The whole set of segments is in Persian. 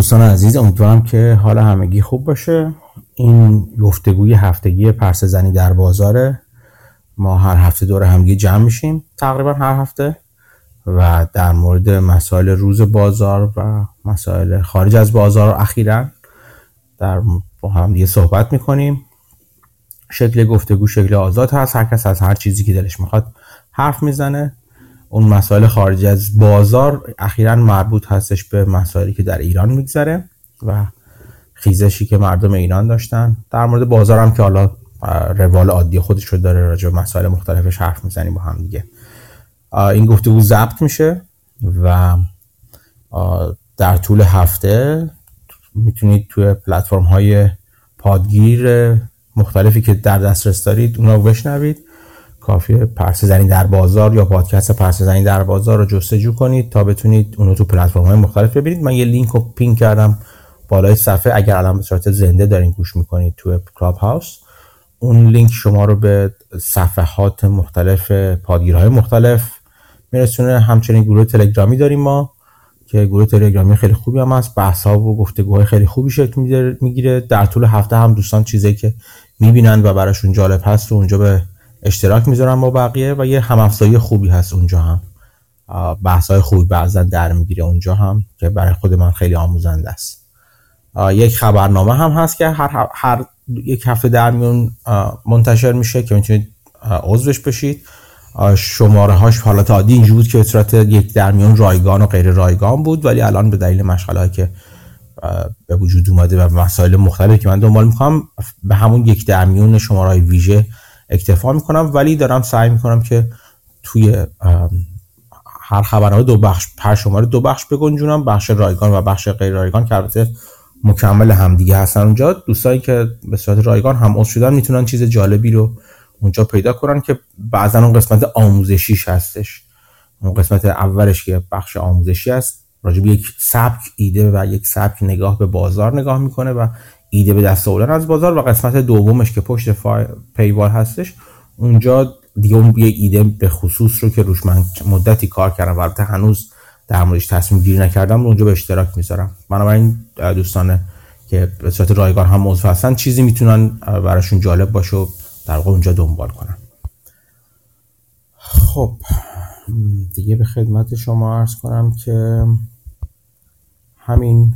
دوستان عزیز امیدوارم که حال همگی خوب باشه. این گفتگوی هفتگی پرسه زنی در بازاره. ما هر هفته دور همگی جمع میشیم تقریبا هر هفته و در مورد مسائل روز بازار و مسائل خارج از بازار اخیرا در با هم دیگه صحبت می‌کنیم. شکل گفتگو شکل آزاد هست. هر کس از هر چیزی که دلش می‌خواد حرف می‌زنه. اون مسائل خارج از بازار اخیرا مربوط هستش به مسائلی که در ایران میگذره و خیزشی که مردم ایران داشتن. در مورد بازار هم که حالا روال عادی خودش رو داره راجع به مسائل مختلفش حرف می‌زنیم با هم دیگه. این گفتگو ضبط میشه و در طول هفته می‌تونید توی پلتفرم های پادگیر مختلفی که در دسترس دارید اونا رو بشنوید. کافیه پرسه زنی در بازار یا پادکست پرسه زنی در بازار رو جستجو کنید تا بتونید اونو تو پلتفرم های مختلف ببینید. من یه لینک رو pin کردم بالای صفحه. اگر الان به صورت زنده دارین گوش می‌کنید تو Clubhouse اون لینک شما رو به صفحات مختلف پادگیرهای مختلف میرسونه. همچنین گروه تلگرامی داریم ما که گروه تلگرامی خیلی خوبی هم هست. بحث ها و گفتگوهای خیلی خوبی شکل می‌گیره. در طول هفته هم دوستان چیزی که می‌بینن و براشون جالب هست و اونجا به اشتراک می‌ذارم با بقیه و یه همافزایی خوبی هست اونجا هم. بحث های خوبی بعضا در می‌گیره اونجا هم که برای خود من خیلی آموزنده است. یک خبرنامه هم هست که هر, هر یک هفته در میون منتشر میشه که می‌تونید عضوش بشید. شماره هاش حالات عادی اینجور بود که به یک در میون رایگان و غیر رایگان بود ولی الان به دلیل مشغله که به وجود اومده و مسائل مختلفی که من دنبال می‌کنم به همون یک در میون شماره ویژه اکتفا می‌کنم ولی دارم سعی می‌کنم که توی هر خبرنامه دو بخش هر شماره دو بخش بگنجونم بخش رایگان و بخش غیر رایگان که البته مکمل همدیگه هستن اونجا. دوستانی که به صورت رایگان هم عضو شدن می‌تونن چیز جالبی رو اونجا پیدا کنن که بعضا اون قسمت آموزشیش هستش. اون قسمت اولش که بخش آموزشی است راجب یک سبک ایده و یک سبک نگاه به بازار نگاه می‌کنه و ایده به دست آوردن. از بازار و قسمت دومش که پشت پیوال هستش اونجا دیگه اون یک ایده به خصوص رو که روش من مدتی کار کردم و البته هنوز در موردش تصمیم گیری نکردم اونجا به اشتراک می‌ذارم. بنابراین دوستان که به صورت رایگان هم موضوع هستن چیزی می‌تونن براشون جالب باشه و در واقع اونجا دنبال کنن. خب دیگه به خدمت شما عرض کنم که همین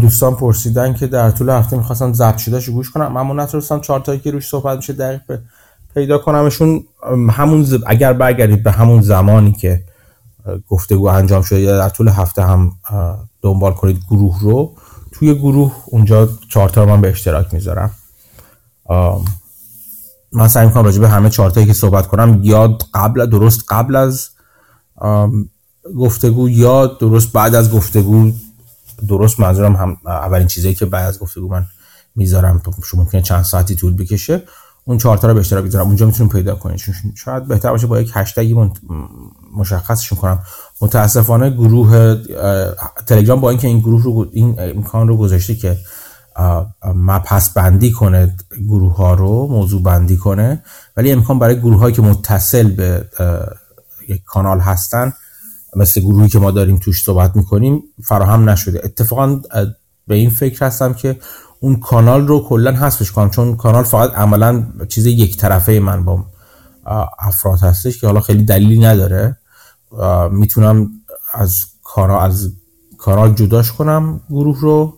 دوستان پرسیدن که در طول هفته می‌خواستم ضبط شده گوش کنم. اما نتونستم چارتایی که روش صحبت میشه دقیق پیدا کنمشون همون اگر برگردید به همون زمانی که گفتگو انجام شده یا در طول هفته هم دنبال کنید گروه رو توی گروه اونجا چارتا من به اشتراک می‌ذارم. من سعی می‌کنم راجع به همه چارتایی که صحبت کنم یا قبل درست قبل از گفتگو یا درست بعد از گفتگو درست منظورم هم اولین چیزی که بعد از گفتگو من می‌ذارم شما ممکنه چند ساعتی طول بکشه اون چهار رو به اشتراک بذارم اونجا می‌تونیم پیدا کنید. شاید بهتر باشه با یک هشتگی مشخصشون کنم. متاسفانه گروه تلگرام با اینکه این گروه رو این امکان رو گذاشته که مپس بندی کنه گروه ها رو موضوع بندی کنه ولی امکان برای گروه هایی که متصل به یک کانال هستن مثل گروهی که ما داریم توش صحبت می‌کنیم فراهم نشده. اتفاقا به این فکر هستم که اون کانال رو کلا حذفش کنم. چون کانال فقط عملا چیز یک طرفه من با افراد هستش که حالا خیلی دلیلی نداره. می‌تونم از کانال از کانال جداش کنم گروه رو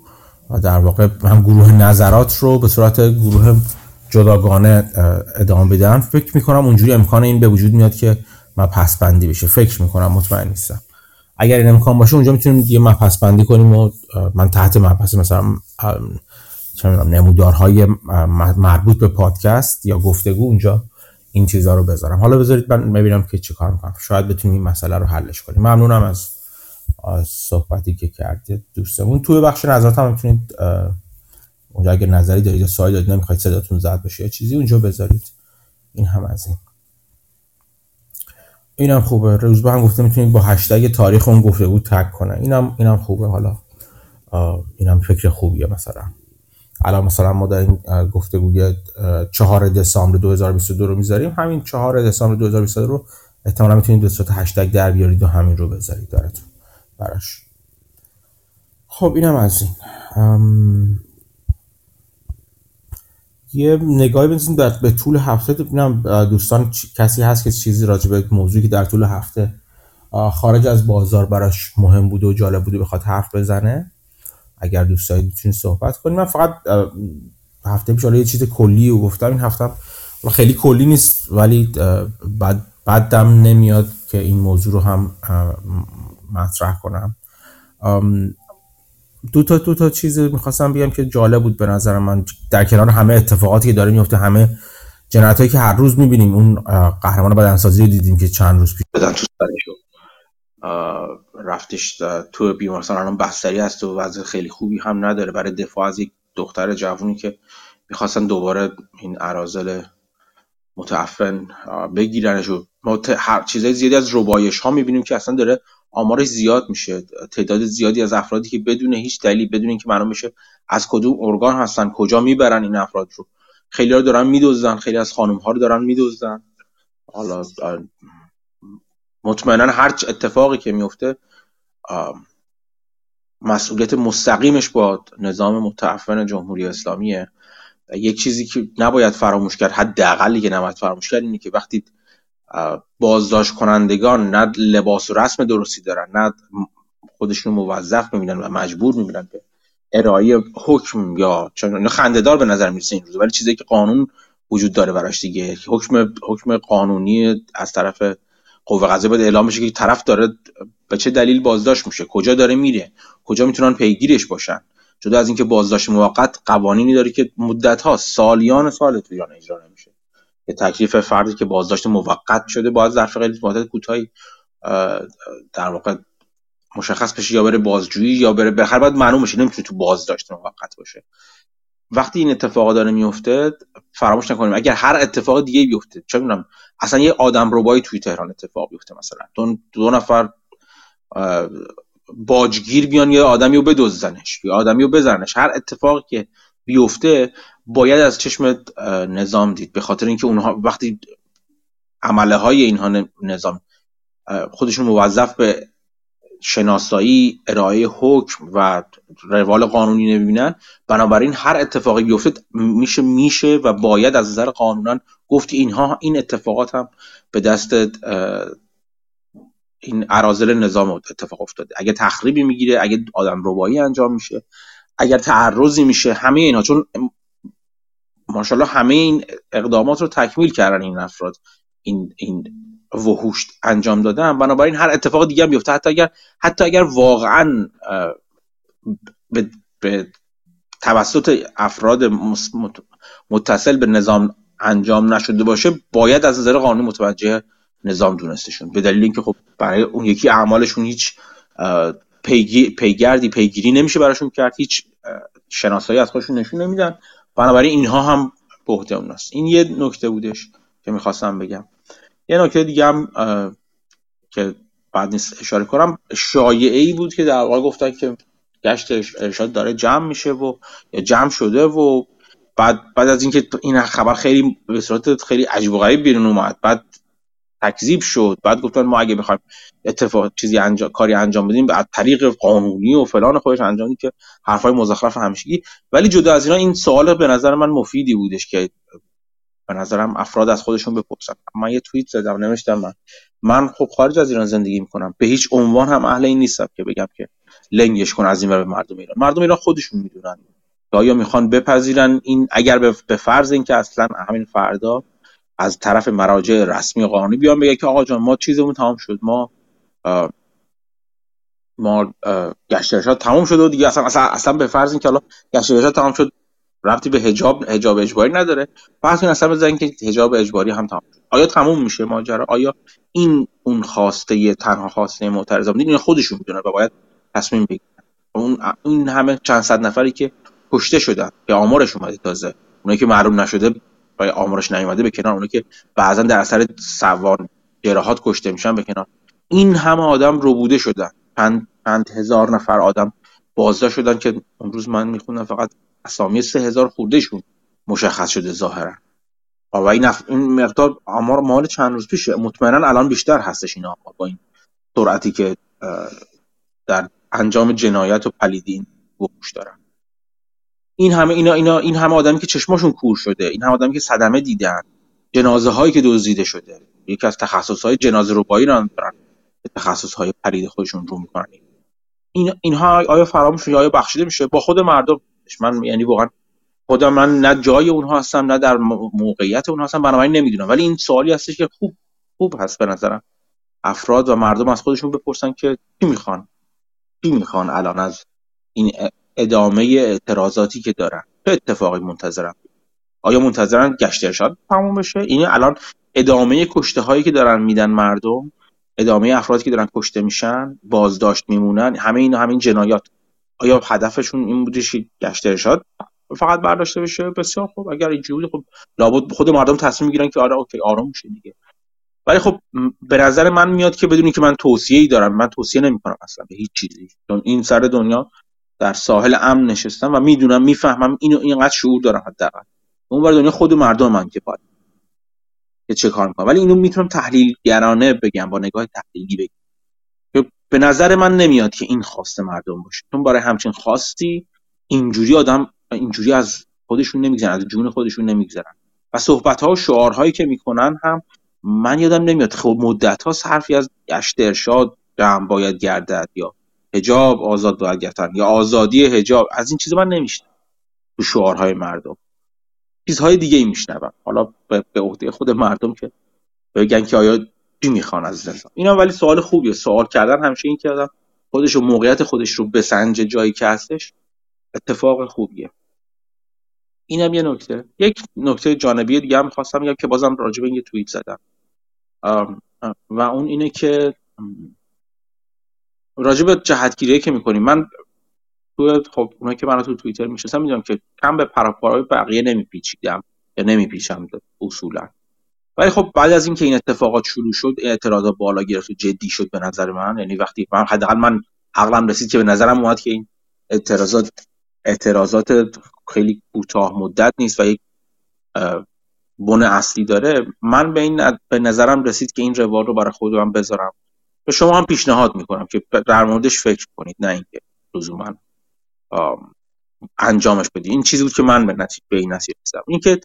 و در واقع هم گروه نظرات رو به صورت گروه جداگانه ادامه بدم. فکر می‌کنم اونجوری امکان این به وجود میاد که پس بندی بشه. فکر می‌کنم مطمئن نیستم. اگر این امکان باشه اونجا می‌تونیم یه مپس بندی کنیم و من تحت مپس مثلا نمودارهای مربوط به پادکست یا گفتگو اونجا این چیزها رو بذارم. حالا بذارید من ببینم که چه کار می‌کنم. شاید بتونیم این مسئله رو حلش کنیم. ممنونم از صحبتی که کردید دوستمون. توی بخش نظرات هم می‌تونید اونجا اگر نظری دارید یا سوالی دارید نمی‌خواید صداتون زد بشه یا چیزی اونجا بذارید. این هم از این. اینم خوبه. روزبه هم گفته می‌تونید با هشتگ تاریخ اون گفتگو تگ کنه اینم اینم خوبه. حالا اینم فکر خوبیه مثلا. الان مثلا ما این گفتگوی 4 دسامبر 2022 رو می‌ذاریم. همین 4 دسامبر 2022 رو احتمالا می‌تونید به صورت هشتگ در بیارید و همین رو بذارید دارتون براش. خب اینم از این. یه نگاهی بزنید در به طول هفته. ببینم دوستان کسی هست که چیزی راجع به موضوعی که در طول هفته خارج از بازار براش مهم بوده و جالب بوده بخواد حرف بزنه. اگر دوست دارید می‌تونید صحبت کنید. من فقط هفته پیش یه چیز کلی و گفتم. این هفته خیلی کلی نیست ولی بعد بعدم نمیاد که این موضوع رو هم مطرح کنم. دو تا دو تا چیز می‌خواستم بگم که جالب بود به نظر من. در کنار همه اتفاقاتی که داره میفته همه جنایت که هر روز می‌بینیم. اون قهرمان بدنسازی دیدیم که چند روز پیش. بدن تو رفتش تو بیمارستان الان بستری هست و وضع خیلی خوبی هم نداره. برای دفاع از یک دختر جوونی که می‌خواستن دوباره این ارازل متعفن بگیرنش و ما هر چیزای زیادی از ربایش ها می‌بینیم که اصلا داره آمارش زیاد میشه. تعداد زیادی از افرادی که بدون هیچ دلیل بدون اینکه معلوم بشه از کدوم ارگان هستن کجا می‌برن این افراد رو. خیلی ها دارن میدوزدن خیلی از خانم ها رو دارن میدوزدن حالا مطمئنا هر اتفاقی که میفته مسئولیت مستقیمش با نظام متعفن جمهوری اسلامیه. یک چیزی که نباید فراموش کرد حداقلی که نباید فراموش کرد اینه که وقتی بازداشت کنندگان نه لباس و رسم درستی دارن نه خودشون موظف می‌بینن و مجبور می‌بینن به ارائه حکم یا چون خندهدار به نظر می‌رسه این روز ولی چیزی که قانون وجود داره براش دیگه. حکم حکم قانونی از طرف قوه قضاییه باید اعلام بشه که طرف داره به چه دلیل بازداشت میشه کجا داره میره کجا می‌تونن پیگیرش باشن. جدا از اینکه بازداشت موقت قوانینی داره که مدت ها سالیان سال تو ایران اجرا نمیشه. یه تکلیف فردی که بازداشت موقت شده باید ظرف خیلی مدت کوتاهی در واقع مشخص بشه یا بره بازجویی یا بره بخیر باید معلوم بشه نمی‌تونه تو بازداشت موقت باشه. وقتی این اتفاقا داره میفته فراموش نکنیم اگر هر اتفاق دیگه بیفته چه می‌دونم اصلا یه آدم ربایی توی تهران اتفاق بیفته مثلا. دو, دو نفر باجگیر بیان یه آدمی رو بدزدنش یا آدمی رو بزنش. هر اتفاقی که بیفته باید از چشم نظام دید به خاطر اینکه اونها وقتی عمله های اینها نظام خودشون موظف به شناسایی ارائه حکم و روال قانونی نمی‌بینن بنابراین هر اتفاقی بیفته میشه میشه و باید از نظر قانونا گفتی اینها این اتفاقات هم به دست این عرازل نظام اتفاق افتاده. اگه تخریبی می‌گیره اگه آدم ربایی انجام میشه اگر تعرضی میشه همه اینها. چون ماشاءالله همه این اقدامات رو تکمیل کردن این افراد. این این وحوش انجام دادن. بنابراین هر اتفاق دیگه هم بیفته. حتی اگر حتی اگر واقعا به, به توسط افراد متصل به نظام انجام نشده باشه باید از نظر قانونی متوجه نظام دونستشون به دلیل اینکه خب برای اون یکی اعمالشون هیچ پیگردی پیگیری نمیشه براشون کرد. هیچ شناسایی از خودشون نشون نمیدن. بنابراین اینها هم به اوناست این یه نکته بودش که می‌خواستم بگم. یه نکته دیگه هم که بعد نیست اشاره کنم شایعه ای بود که در واقع گفتن که گشت ارشاد داره جمع میشه و یا جمع شده و بعد بعد از اینکه این خبر خیلی به صورت خیلی عجیب و غریب بیرون اومد. بعد تکذیب شد. بعد گفتن ما اگه بخوایم اتفاق چیزی انجام کاری انجام بدیم از طریق قانونی و فلان خودش انجام که حرفای مزخرف همیشگی ولی جدا از اینا این سوال به نظر من مفیدی بودش که به نظرم افراد از خودشون بپرسن. من یه توییت زدم نوشتم من. من خب خارج از ایران زندگی می‌کنم. به هیچ عنوان هم اهل این نیستم که بگم که لنگش کن از این به مردم ایران. مردم ایران خودشون می‌دونن. آیا می‌خوان بپذیرن این اگر به فرض اینکه اصلا همین فردا از طرف مراجع رسمی قانونی بیان بگه که آقا جان ما چیزمون تمام شد. ما ما گشت تمام شد و دیگه اصلا اصلا, اصلا به فرض اینکه حالا گشت تمام شد ربطی به حجاب حجاب اجباری نداره. فرض کنید اصلا بزنین که حجاب اجباری هم تمام شد. آیا تموم میشه ماجرا؟ آیا این اون خواسته تنها خواسته معترضا بود این خودشون می‌دونن و باید تصمیم بگیرن. اون این همه چند صد نفری که کشته شدن که آمارش اومده تازه اونایی که معلوم نشده و آمارش نیومده به کنار اونایی که بعضا در اثر سوار جراحات کشته میشن به کنار. این همه آدم ربوده شدن. پنج, پنج هزار نفر آدم بازداشت شدن که اون روز من می‌خونم فقط اسامی سه هزار خوردهشون مشخص شده ظاهرا. و این, این مقدار آمار مال چند روز پیشه. مطمئنا الان بیشتر هستش این آمار با این سرعتی که در انجام جنایت و پلیدین وحوش دارن این همه اینا اینا این همه آدمی که چشماشون کور شده این همه آدمی که صدمه دیدن جنازه هایی که دزدیده شده. یکی از تخصص های جنازه ربایی رو دارن به تخصص های پلید خودشون رو می‌کنن. این اینها آیا فراموش یا آیا بخشیده میشه؟ با خود مردم من یعنی واقعا خودم من نه جای اونها هستم نه در موقعیت اونها هستم بنابراین نمی‌دونم. ولی این سوالی هستش که خوب خوب هست به نظرم. افراد و مردم از خودشون بپرسن که چی می‌خوان؟ چی می‌خوان الان از این ادامه اعتراضاتی که دارن. چه اتفاقی منتظرن؟ آیا منتظرن گشت ارشاد تموم بشه؟ این الان ادامه کشته هایی که دارن میدن مردم ادامه افرادی که دارن کشته میشن بازداشت میمونن همه این همین جنایات. آیا هدفشون این بودش گشت ارشاد فقط برداشته بشه؟ بسیار خوب. اگر اینجوری خب لابد خود مردم تصمیم می‌گیرن که آره اوکی آرام میشه دیگه. ولی خب به نظر من میاد که بدونی که من توصیه ای دارم. من توصیه نمی‌کنم اصلا به هیچ چیزی. چون این سر دنیا در ساحل امن نشستم و می‌دونم می‌فهمم اینو اینقدر شعور دارم حداقل. اون بر دنیا خود مردم من که باید که چه کار می‌کنم ولی اینو می‌تونم تحلیل گرانه بگم با نگاه تحلیلی بگم. که به نظر من نمیاد که این خواست مردم باشه. چون برای همچین خواستی اینجوری آدم اینجوری از خودشون نمیگذرن از جون خودشون نمیگذرن. و صحبت ها و شعارهایی که می‌کنن هم من یادم نمیاد. خب مدت ها حرفی از گشت ارشاد جمع باید گردد یا حجاب آزاد باید گردن یا آزادی حجاب از این چیزا من نمیشنم تو شعارهای مردم. چیزهای دیگه ای میشنوم. حالا به عهده خود مردم که بگن که آیا چی می‌خوان از زندان اینا ولی سوال خوبیه. سوال کردن همیشه این کردم خودش و موقعیت خودش رو بسنج جایی که هستش اتفاق خوبیه. اینم یه نکته. یک نکته جانبی دیگه هم خواستم بگم که بازم راجع به این یه توییت زدم. و اون اینه که راجع به جهتگیری که می‌کنیم من تو خب اونایی که من تو توییتر می‌شناسم می‌دونم که کم به پراپارای بقیه نمیپیچیدم یا نمیپیچم اصولا. ولی خب بعد از اینکه این اتفاقات شروع شد اعتراضات بالا گرفت و جدی شد به نظر من. یعنی وقتی من حداقل من عقلم رسید که به نظرم اومد که این اعتراضات اعتراضات خیلی کوتاه مدت نیست و یک بن اصلی داره. من به این به نظرم رسید که این روال رو برای خودم بذارم. به شما هم پیشنهاد می‌کنم که در موردش فکر کنید نه اینکه لزوما انجامش بدید این چیزی بود که من به نتیجه به این نتیجه رسیدم. اینکه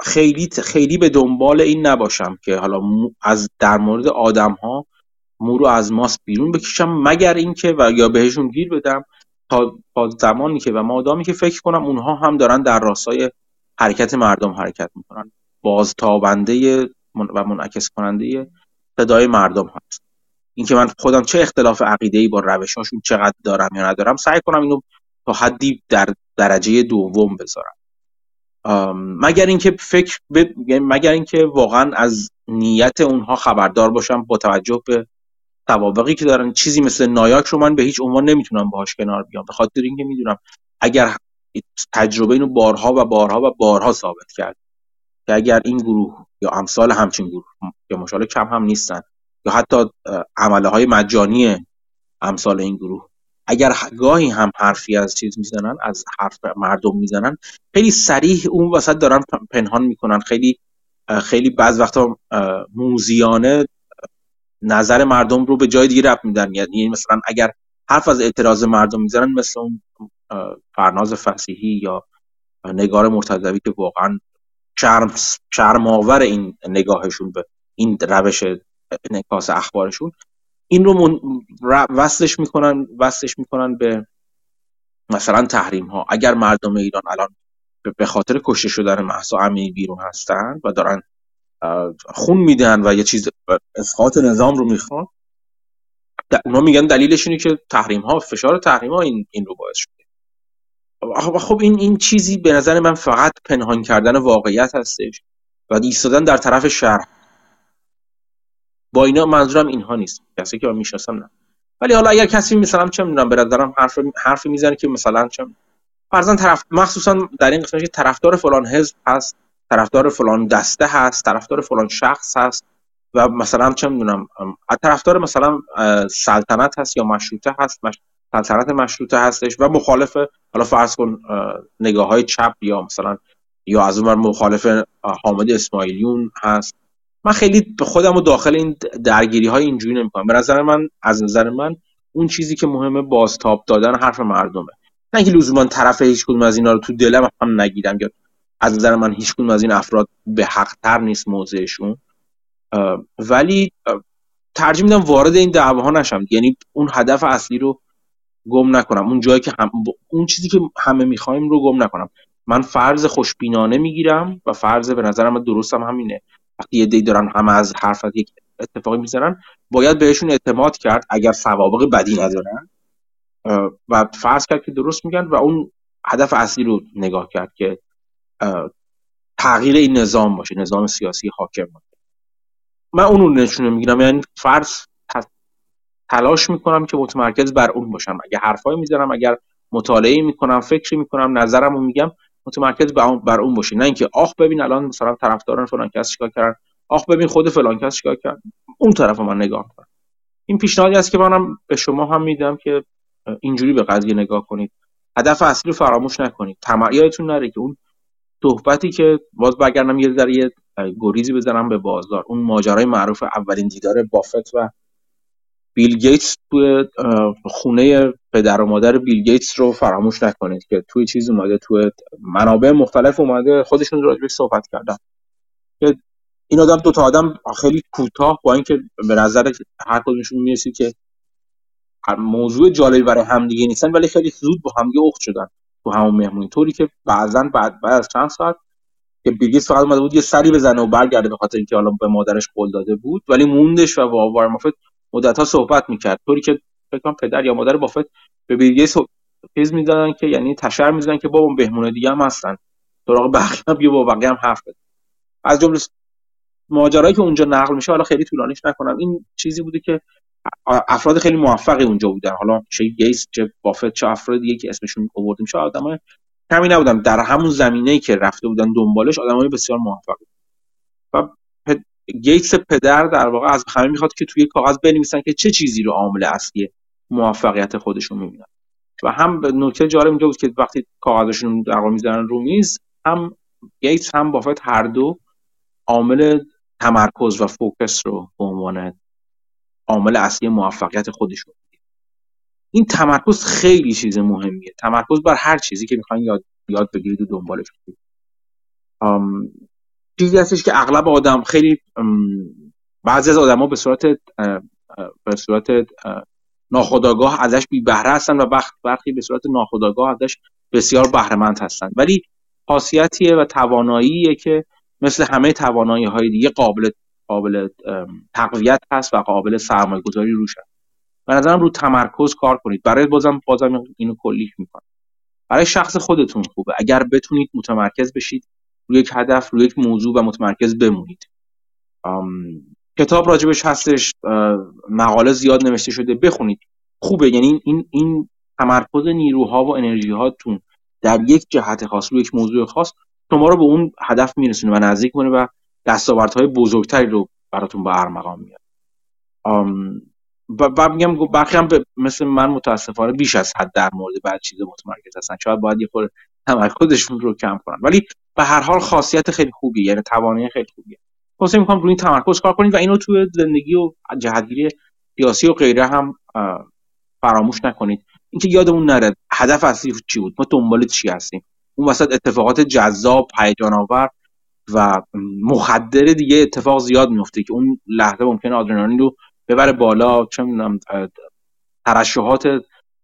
خیلی خیلی به دنبال این نباشم که حالا از در مورد آدم ها مو رو از ماست بیرون بکشم مگر اینکه و یا بهشون گیر بدم تا, زمانی که و مادامی که فکر کنم اونها هم دارن در راستای حرکت مردم حرکت می‌کنن. بازتابنده و منعکس کننده صدای مردم هست. اینکه من خودم چه اختلاف عقیده ای با روشاشون چقدر دارم یا ندارم سعی کنم اینو تا حدی در درجه دوم بذارم. مگر اینکه فکر ب... مگر اینکه واقعا از نیت اونها خبردار باشم با توجه به توابقی که دارن. چیزی مثل نایاک رو من به هیچ عنوان نمی‌تونم باهاش کنار بیام. به خاطر اینکه می‌دونم اگر تجربه اینو بارها و بارها و بارها ثابت کرد که اگر این گروه یا امثال همچین گروه یا مشاله کم هم نیستن یا حتی عمله های مجانی امثال این گروه. اگر گاهی هم حرفی از چیز می‌زنن از حرف مردم می‌زنن خیلی سریح اون وسط دارن پنهان می‌کنن. خیلی خیلی بعض وقتا موزیانه نظر مردم رو به جای دیگه رفت میدن. یعنی مثلا اگر حرف از اعتراض مردم می‌زنن مثل اون فرناز فسیحی یا نگار مرتضوی که واقعا شرم شرماور این نگاهشون به این روش انعکاس اخبارشون. این رو من... وصلش می‌کنن وصلش می‌کنن به مثلا تحریم ها اگر مردم ایران الان به خاطر کشته شدن محسا امینی بیرون هستن و دارن خون میدن و یه چیز اسقاط نظام رو می‌خوان. اونا میگن دلیلش اینه که تحریم ها فشار تحریم ها این, این رو باعث شده. خب این این چیزی به نظر من فقط پنهان کردن واقعیت هستش و ایستادن در طرف شهر با اینا منظورم اینها نیست کسی که می‌شناسم نه ولی حالا اگر کسی مثلا چه می‌دونم به نظرم حرف حرفی می‌زنه که مثلا چه فرضاً طرف مخصوصا در این قسمت که طرفدار فلان حزب هست طرفدار فلان دسته هست طرفدار فلان شخص هست و مثلا چه می‌دونم طرفدار مثلا سلطنت هست یا مشروطه هست. سلطنت مشروطه هستش و مخالف حالا فرض کن نگاه های چپ یا مثلا یا از اون مخالف حامد اسماعیلیون هست من خیلی به خودم و داخل این درگیری های اینجوری نمی‌کنم. به نظر من از نظر من اون چیزی که مهمه بازتاب دادن حرف مردمه. نه اینکه لزوما طرف هیچ کدوم از اینا رو تو دلم هم نگیرم یا از نظر من هیچ کدوم از این افراد به حق تر نیست موضعشون. ولی ترجیح میدم وارد این دعواها نشم. یعنی اون هدف اصلی رو گم نکنم. اون جایی که هم... اون چیزی که همه می‌خوایم رو گم نکنم. من فرض خوشبینانه می‌گیرم و فرض به نظرم درستم همینه. وقتی یه دی دارن همه از حرفت یک اتفاقی می‌زنن باید بهشون اعتماد کرد اگر سوابق بدی ندارن. و فرض کرد که درست میگن و اون هدف اصلی رو نگاه کرد که تغییر این نظام باشه نظام سیاسی حاکم باشه. من اون رو نشونه می‌گیرم یعنی فرض تلاش می‌کنم که متمرکز بر اون باشم. اگر حرفایی می‌زنم اگر مطالعه می‌کنم فکری می‌کنم نظرم رو میگم متمرکز بر اون باشه نه اینکه آخ ببین الان مثلا طرفداران فلان کس چیکار کردن. آخ ببین خود فلان کس چیکار کرد اون طرف من نگاه کنم این پیشنهادی است که منم به شما هم میدم که اینجوری به قضیه نگاه کنید. هدف اصلی رو فراموش نکنید. تمایلتون نره که اون صحبتی که باز برگردم یه ذره یه گریزی بزنم به بازار. اون ماجرای معروف اولین دیدار بافت و بیل گیتس توی خونه پدر و مادر بیل گیتس رو فراموش نکنید که توی چیز اومده توی منابع مختلف اومده. خودشون راجبش صحبت کردن. که این آدم دو تا آدم خیلی کوتاه با اینکه به نظر هر کدومشون می‌رسید که موضوع جالبی برای همدیگه نیستن ولی خیلی زود با همدیگه اخت شدن. تو همون مهمونی. طوری که بعضا بعد بعد از چند ساعت که بیگیس فقط اومده بود یه سری بزنه و برگرده به خاطر اینکه حالا به مادرش قول داده بود ولی موندش و با مافت مدت صحبت می‌کرد. طوری که فکر پدر یا مادر بافت به بیگیس چیز می‌دادن که یعنی تشر می‌زنن که بابا بهمونه دیگه هم هستن. سراغ بقیه هم بیا با بقیه هم حرف بزن. از جمله ماجرایی که اونجا نقل میشه حالا خیلی طولانیش نکنم. این چیزی بوده که افراد خیلی موفقی اونجا بودن. حالا چه گیس چه بافت چه افراد که اسمشون آوردیم. شد آدمای کمی نبودن. در همون زمینه‌ای که رفته بودن دنبالش آدمای بسیار موفقی و گیتس پدر در واقع از همه می‌خواد که توی کاغذ بنویسن که چه چیزی رو عامل اصلی موفقیت خودشون می‌بینن. و هم نکته جالب اینجا بود که وقتی کاغذشون در واقع می‌ذارن رو میز هم گیتس هم بافت هر دو عامل تمرکز و فوکس رو به عنوان عامل اصلی موفقیت خودشون این تمرکز خیلی چیز مهمیه. تمرکز بر هر چیزی که می‌خواین یاد یاد بگیرید و دنبالش چیزی هستش که اغلب آدم خیلی بعضی از آدما به صورت به صورت ناخودآگاه ازش بی بهره هستن و وقت برخی به صورت ناخودآگاه ازش بسیار بهره هستن. ولی خاصیتیه و تواناییه که مثل همه توانایی های دیگه قابل قابل تقویت هست و قابل سرمایه گذاری روش هست. به نظرم رو تمرکز کار کنید. برای بازم بازم اینو کلیک می‌کنم. برای شخص خودتون خوبه. اگر بتونید متمرکز بشید روی یک هدف روی یک موضوع و متمرکز بمونید. کتاب راجبش هستش مقاله زیاد نوشته شده بخونید. خوبه یعنی این این تمرکز نیروها و انرژی هاتون در یک جهت خاص روی یک موضوع خاص شما رو به اون هدف میرسونه و نزدیک کنه و دستاوردهای بزرگتری رو براتون به ارمغان میاد و میگم برخی هم مثل من متاسفانه بیش از حد در مورد بعد چیز متمرکز هستن. شاید باید یه خورده تمرکزشون رو کم کنن. ولی به هر حال خاصیت خیلی خوبی یعنی توانایی خیلی خوبیه. واسه می‌خوام روی این تمرکز کار کنید و اینو توی زندگی و جهتگیری سیاسی و غیره هم فراموش نکنید. اینکه یادمون نره هدف اصلی چی بود؟ ما دنبال چی هستیم؟ اون وسط اتفاقات جذاب هیجان آور و مخدر دیگه اتفاق زیاد میفته که اون لحظه ممکنه آدرنالین رو ببره بالا چه می‌دونم ترشحات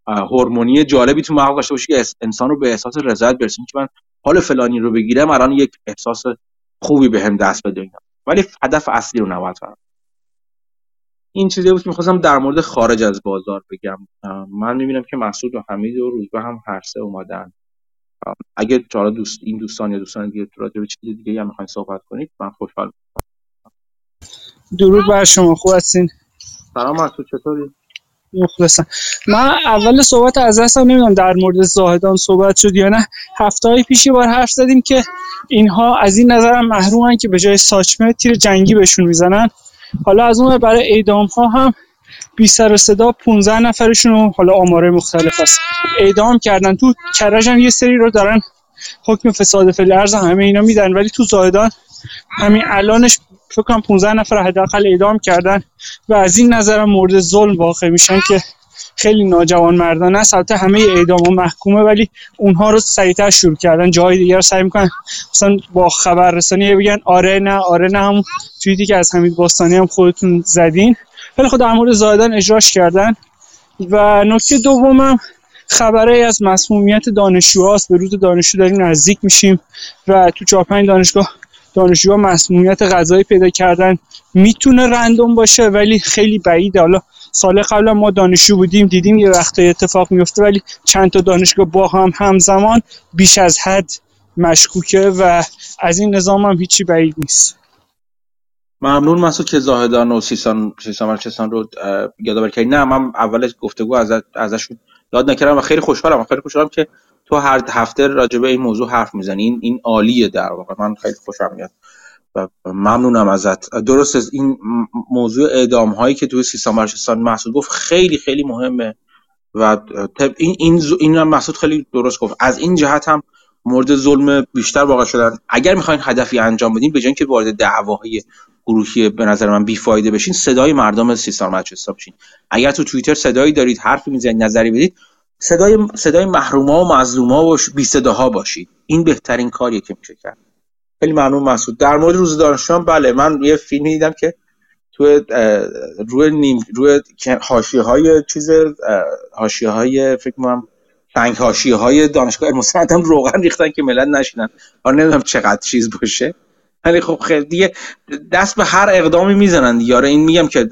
هورمونی جالبی تو مغز داشته باشه که انسان رو به احساس رضایت برسونه که من حال فلانی رو بگیرم الان یک احساس خوبی به هم دست بده ولی هدف اصلی رو نباید این چیزی بود که می‌خواستم در مورد خارج از بازار بگم. من می‌بینم که مسعود و حمید و روزبه هم هر سه اومدن. اگه حالا دوست این دوستان یا دوستان دیگه راجع به چیز دیگه هم می‌خواین صحبت کنید من خوشحال درود بر شما خوب هستین؟ سلام مسعود چطوری؟ مخلصم. من اول صحبت از هستم نمی‌دونم در مورد زاهدان صحبت شد یا نه. هفته های پیشی بار حرف زدیم که اینها از این نظرم محرومن که به جای ساچمه تیر جنگی بهشون می‌زنن. حالا از اون برای اعدام ها هم بی سر و صدا 15 نفرشون رو حالا آماره مختلف است اعدام کردن. تو کرج هم یه سری رو دارن حکم فساد ارز همه اینا میدن. ولی تو زاهدان همین الانش فکر کنم 15 نفر حداقل اعدام کردن و از این نظرم مورد ظلم واقع میشن که خیلی ناجوان مردانه است البته همه اعدام و محکومه ولی اونها رو سریعتر شروع کردن. جای دیگر سعی می‌کنن. مثلا با خبررسانی بگن آره نه آره نه هم توییتی که از حمید باستانی هم خودتون زدین. ولی خود در مورد زایدان اجراش کردن. و نکته دومم خبره از مسمومیت دانشجوهاست به روز دانشجو داریم نزدیک میشیم و تو چهار پنج دانشگاه دانشجوها مسمومیت غذایی پیدا کردن. می‌تونه رندوم باشه ولی خیلی بعیده. حالا سال قبل ما دانشجو بودیم دیدیم یه وقتای اتفاق میفته ولی چند تا دانشگاه با هم همزمان بیش از حد مشکوکه و از این نظام هم هیچی بعید نیست. ممنون. مسعود که زاهدان و سیسان سیسان رو یادآوری کردی. نه من اول گفتگو از ازشون یاد نکردم و خیلی خوشحالم. خیلی خوشحالم که تو هر هفته راجع به این موضوع حرف می‌زنی. این این عالیه در واقع. من خیلی خوشم میاد و ممنونم ازت. درست از این موضوع اعدام هایی که توی سیستان بلوچستان محسود گفت خیلی خیلی مهمه و این این این مسعود خیلی درست گفت. از این جهت هم مورد ظلم بیشتر واقع شدن. اگر می‌خواین هدفی انجام بدین به که وارد دعواهای گروهی به نظر من بیفایده بشین صدای مردم سیستان بلوچستان بشین. اگر تو توییتر صدایی دارید حرفی می‌زنید نظری بدید صدای صدای محروما و مظلوما و بی صداها باشید. این بهترین کاریه که میشه کرد. خیلی ممنون مسعود. در مورد روز دانشجویان بله من یه فیلمی دیدم که تو روی نیم روی حاشیه های چیز حاشیه های فکر کنم سنگ حاشیه های دانشگاه هم روغن ریختن که ملت نشینن. حالا نمی‌دونم چقدر چیز باشه. ولی خب خیلی دست به هر اقدامی می‌زنن آره این میگم که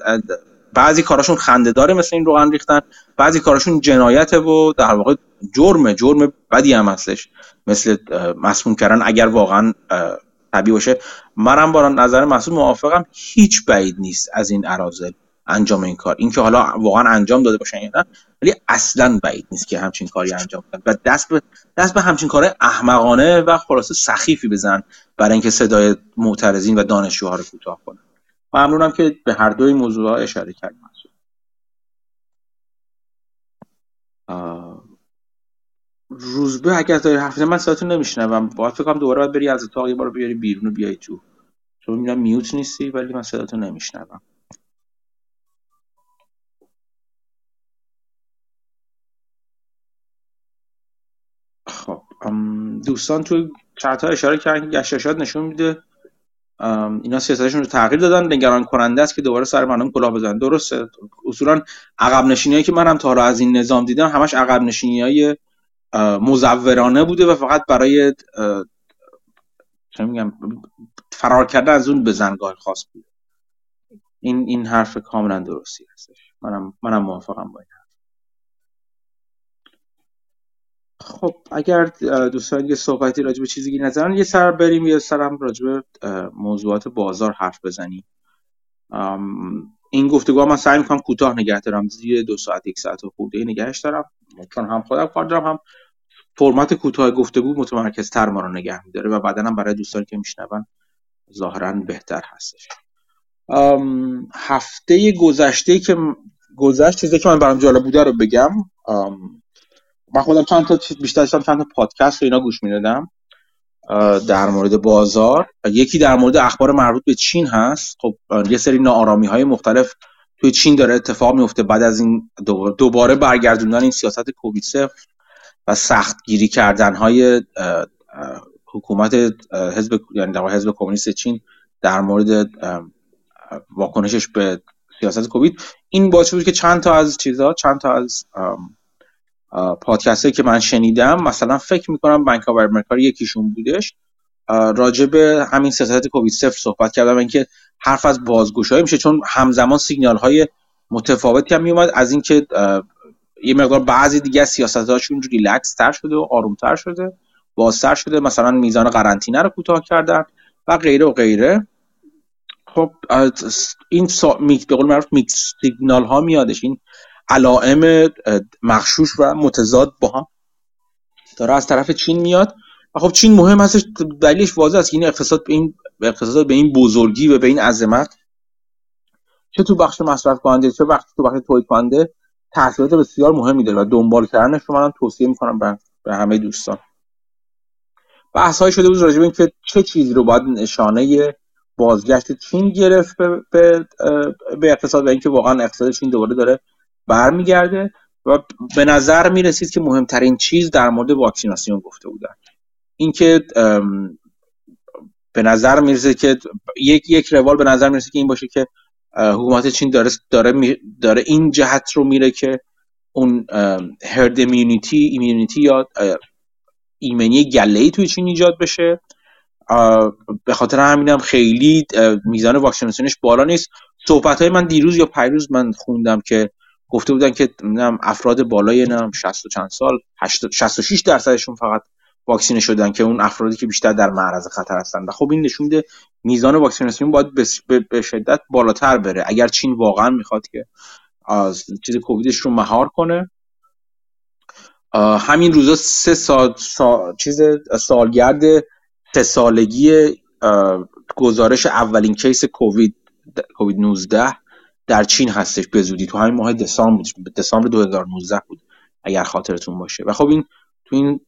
بعضی کاراشون خنده داره مثل این روغن ریختن بعضی کاراشون جنایته و در واقع جرمه جرم بدی هم هستش. مثل مسموم کردن اگر واقعا طبیعی باشه. منم با نظر مسئول موافقم هیچ بعید نیست از این ارازل انجام این کار. اینکه حالا واقعا انجام داده باشن یا نه ولی اصلا بعید نیست که همچین کاری انجام بدن. و دست به دست به همچین کار احمقانه و خلاصه سخیفی بزن برای اینکه صدای معترضین و دانشجوها رو کوتاه کنن. ممنونم که به هر دوی موضوع اشاره کردیم. روزبه اگر داری حرف من صداتون نمیشنوم. باید فکر کنم دوباره باید بری از اتاق یه بار بیاری بیرون و بیای تو. چون می‌بینم میوت نیستی ولی من صداتون نمیشنوم. خب دوستان تو چت ها اشاره کردن که گشتاشات نشون میده. اینا سیاستشون رو تغییر دادن. نگران کننده است که دوباره سر مردم کلاه بزنن. درسته. اصولا عقب نشینی که من هم تا از این نظام دیدم همش عقب نشینی های مزورانه بوده و فقط برای میگم فرار کردن از اون بزنگاه خاص بوده. این این حرف کاملا درستی هستش. منم منم موافقم با حرف خب اگر دوستان یه صحبتی راجع به چیزی نظرن یه سر بریم یه سرم راجع به موضوعات بازار حرف بزنیم. این گفتگو من سعی می‌کنم کوتاه نگه دارم. زیر دو ساعت یک ساعت و خورده نگهش دارم. چون هم خودم کار دارم هم فرمت کوتاه گفتگو متمرکز تر ما رو نگه میداره و بعدا هم برای دوستانی که میشنون ظاهرا بهتر هستش. هفته گذشته که گذشت چیزی که من برام جالب بوده رو بگم. من خودم چند تا بیشتر چند تا پادکست رو اینا گوش می‌دادم در مورد بازار. یکی در مورد اخبار مربوط به چین هست. خب یه سری ناآرامی های مختلف توی چین داره اتفاق میفته بعد از این دوباره برگردوندن این سیاست کووید و سخت گیری کردن های حکومت حزب یعنی در حزب کمونیست چین در مورد واکنشش به سیاست کووید. این باعث بود که چند تا از چیزها چند تا از پادکست که من شنیدم مثلا فکر می‌کنم Bank of America یکیشون بودش. راجع به همین سیاست کووید صفر صحبت کردم اینکه حرف از بازگشایی میشه چون همزمان سیگنال های متفاوتی هم میومد از اینکه یه مقدار بعضی دیگه سیاستاشون ریلکس تر شده و آرومتر شده بازتر شده. مثلا میزان قرنطینه رو کوتاه کردن و غیره و غیره. خب این سا... به قول معروف میکس سیگنال ها میادش. این علائم مخشوش و متضاد با هم. داره از طرف چین میاد. و خب چین مهم هستش دلیلش واضح است این اقتصاد به این اقتصاد به این بزرگی و به این عظمت چه تو بخش مصرف کننده چه وقتی تو بخش تولید کننده تاثیرات بسیار مهمی داره و دنبال کردنش رو من توصیه می‌کنم به, به همه دوستان. بحث های شده بود راجع به اینکه چه چیزی رو باید نشانه بازگشت چین گرفت به, به, به اقتصاد و اینکه واقعا اقتصاد چین دوباره داره برمیگرده و به نظر می رسید که مهمترین چیز در مورد واکسیناسیون گفته بودن. اینکه به نظر می‌رسه که یک یک روال به نظر می‌رسه که این باشه که حکومت چین داره داره داره این جهت رو میره که اون herd immunity immunity یا ایمنی گله ای توی چین ایجاد بشه. به خاطر همینم خیلی میزان واکسیناسیونش بالا نیست. صحبت های من دیروز یا پریروز من خوندم که گفته بودن که افراد بالای نم 60 و چند سال 66 درصدشون فقط واکسینه شدن که اون افرادی که بیشتر در معرض خطر هستن. و خب این نشون میده میزان واکسیناسیون باید به شدت بالاتر بره. اگر چین واقعا می‌خواد که از چیز کوویدش رو مهار کنه همین روزا سه سال چیز سالگرد سه سالگی گزارش اولین کیس کووید کووید 19 در چین هستش به زودی. تو همین ماه دسامبر دسامبر 2019 بود اگر خاطرتون باشه. و خب این تو این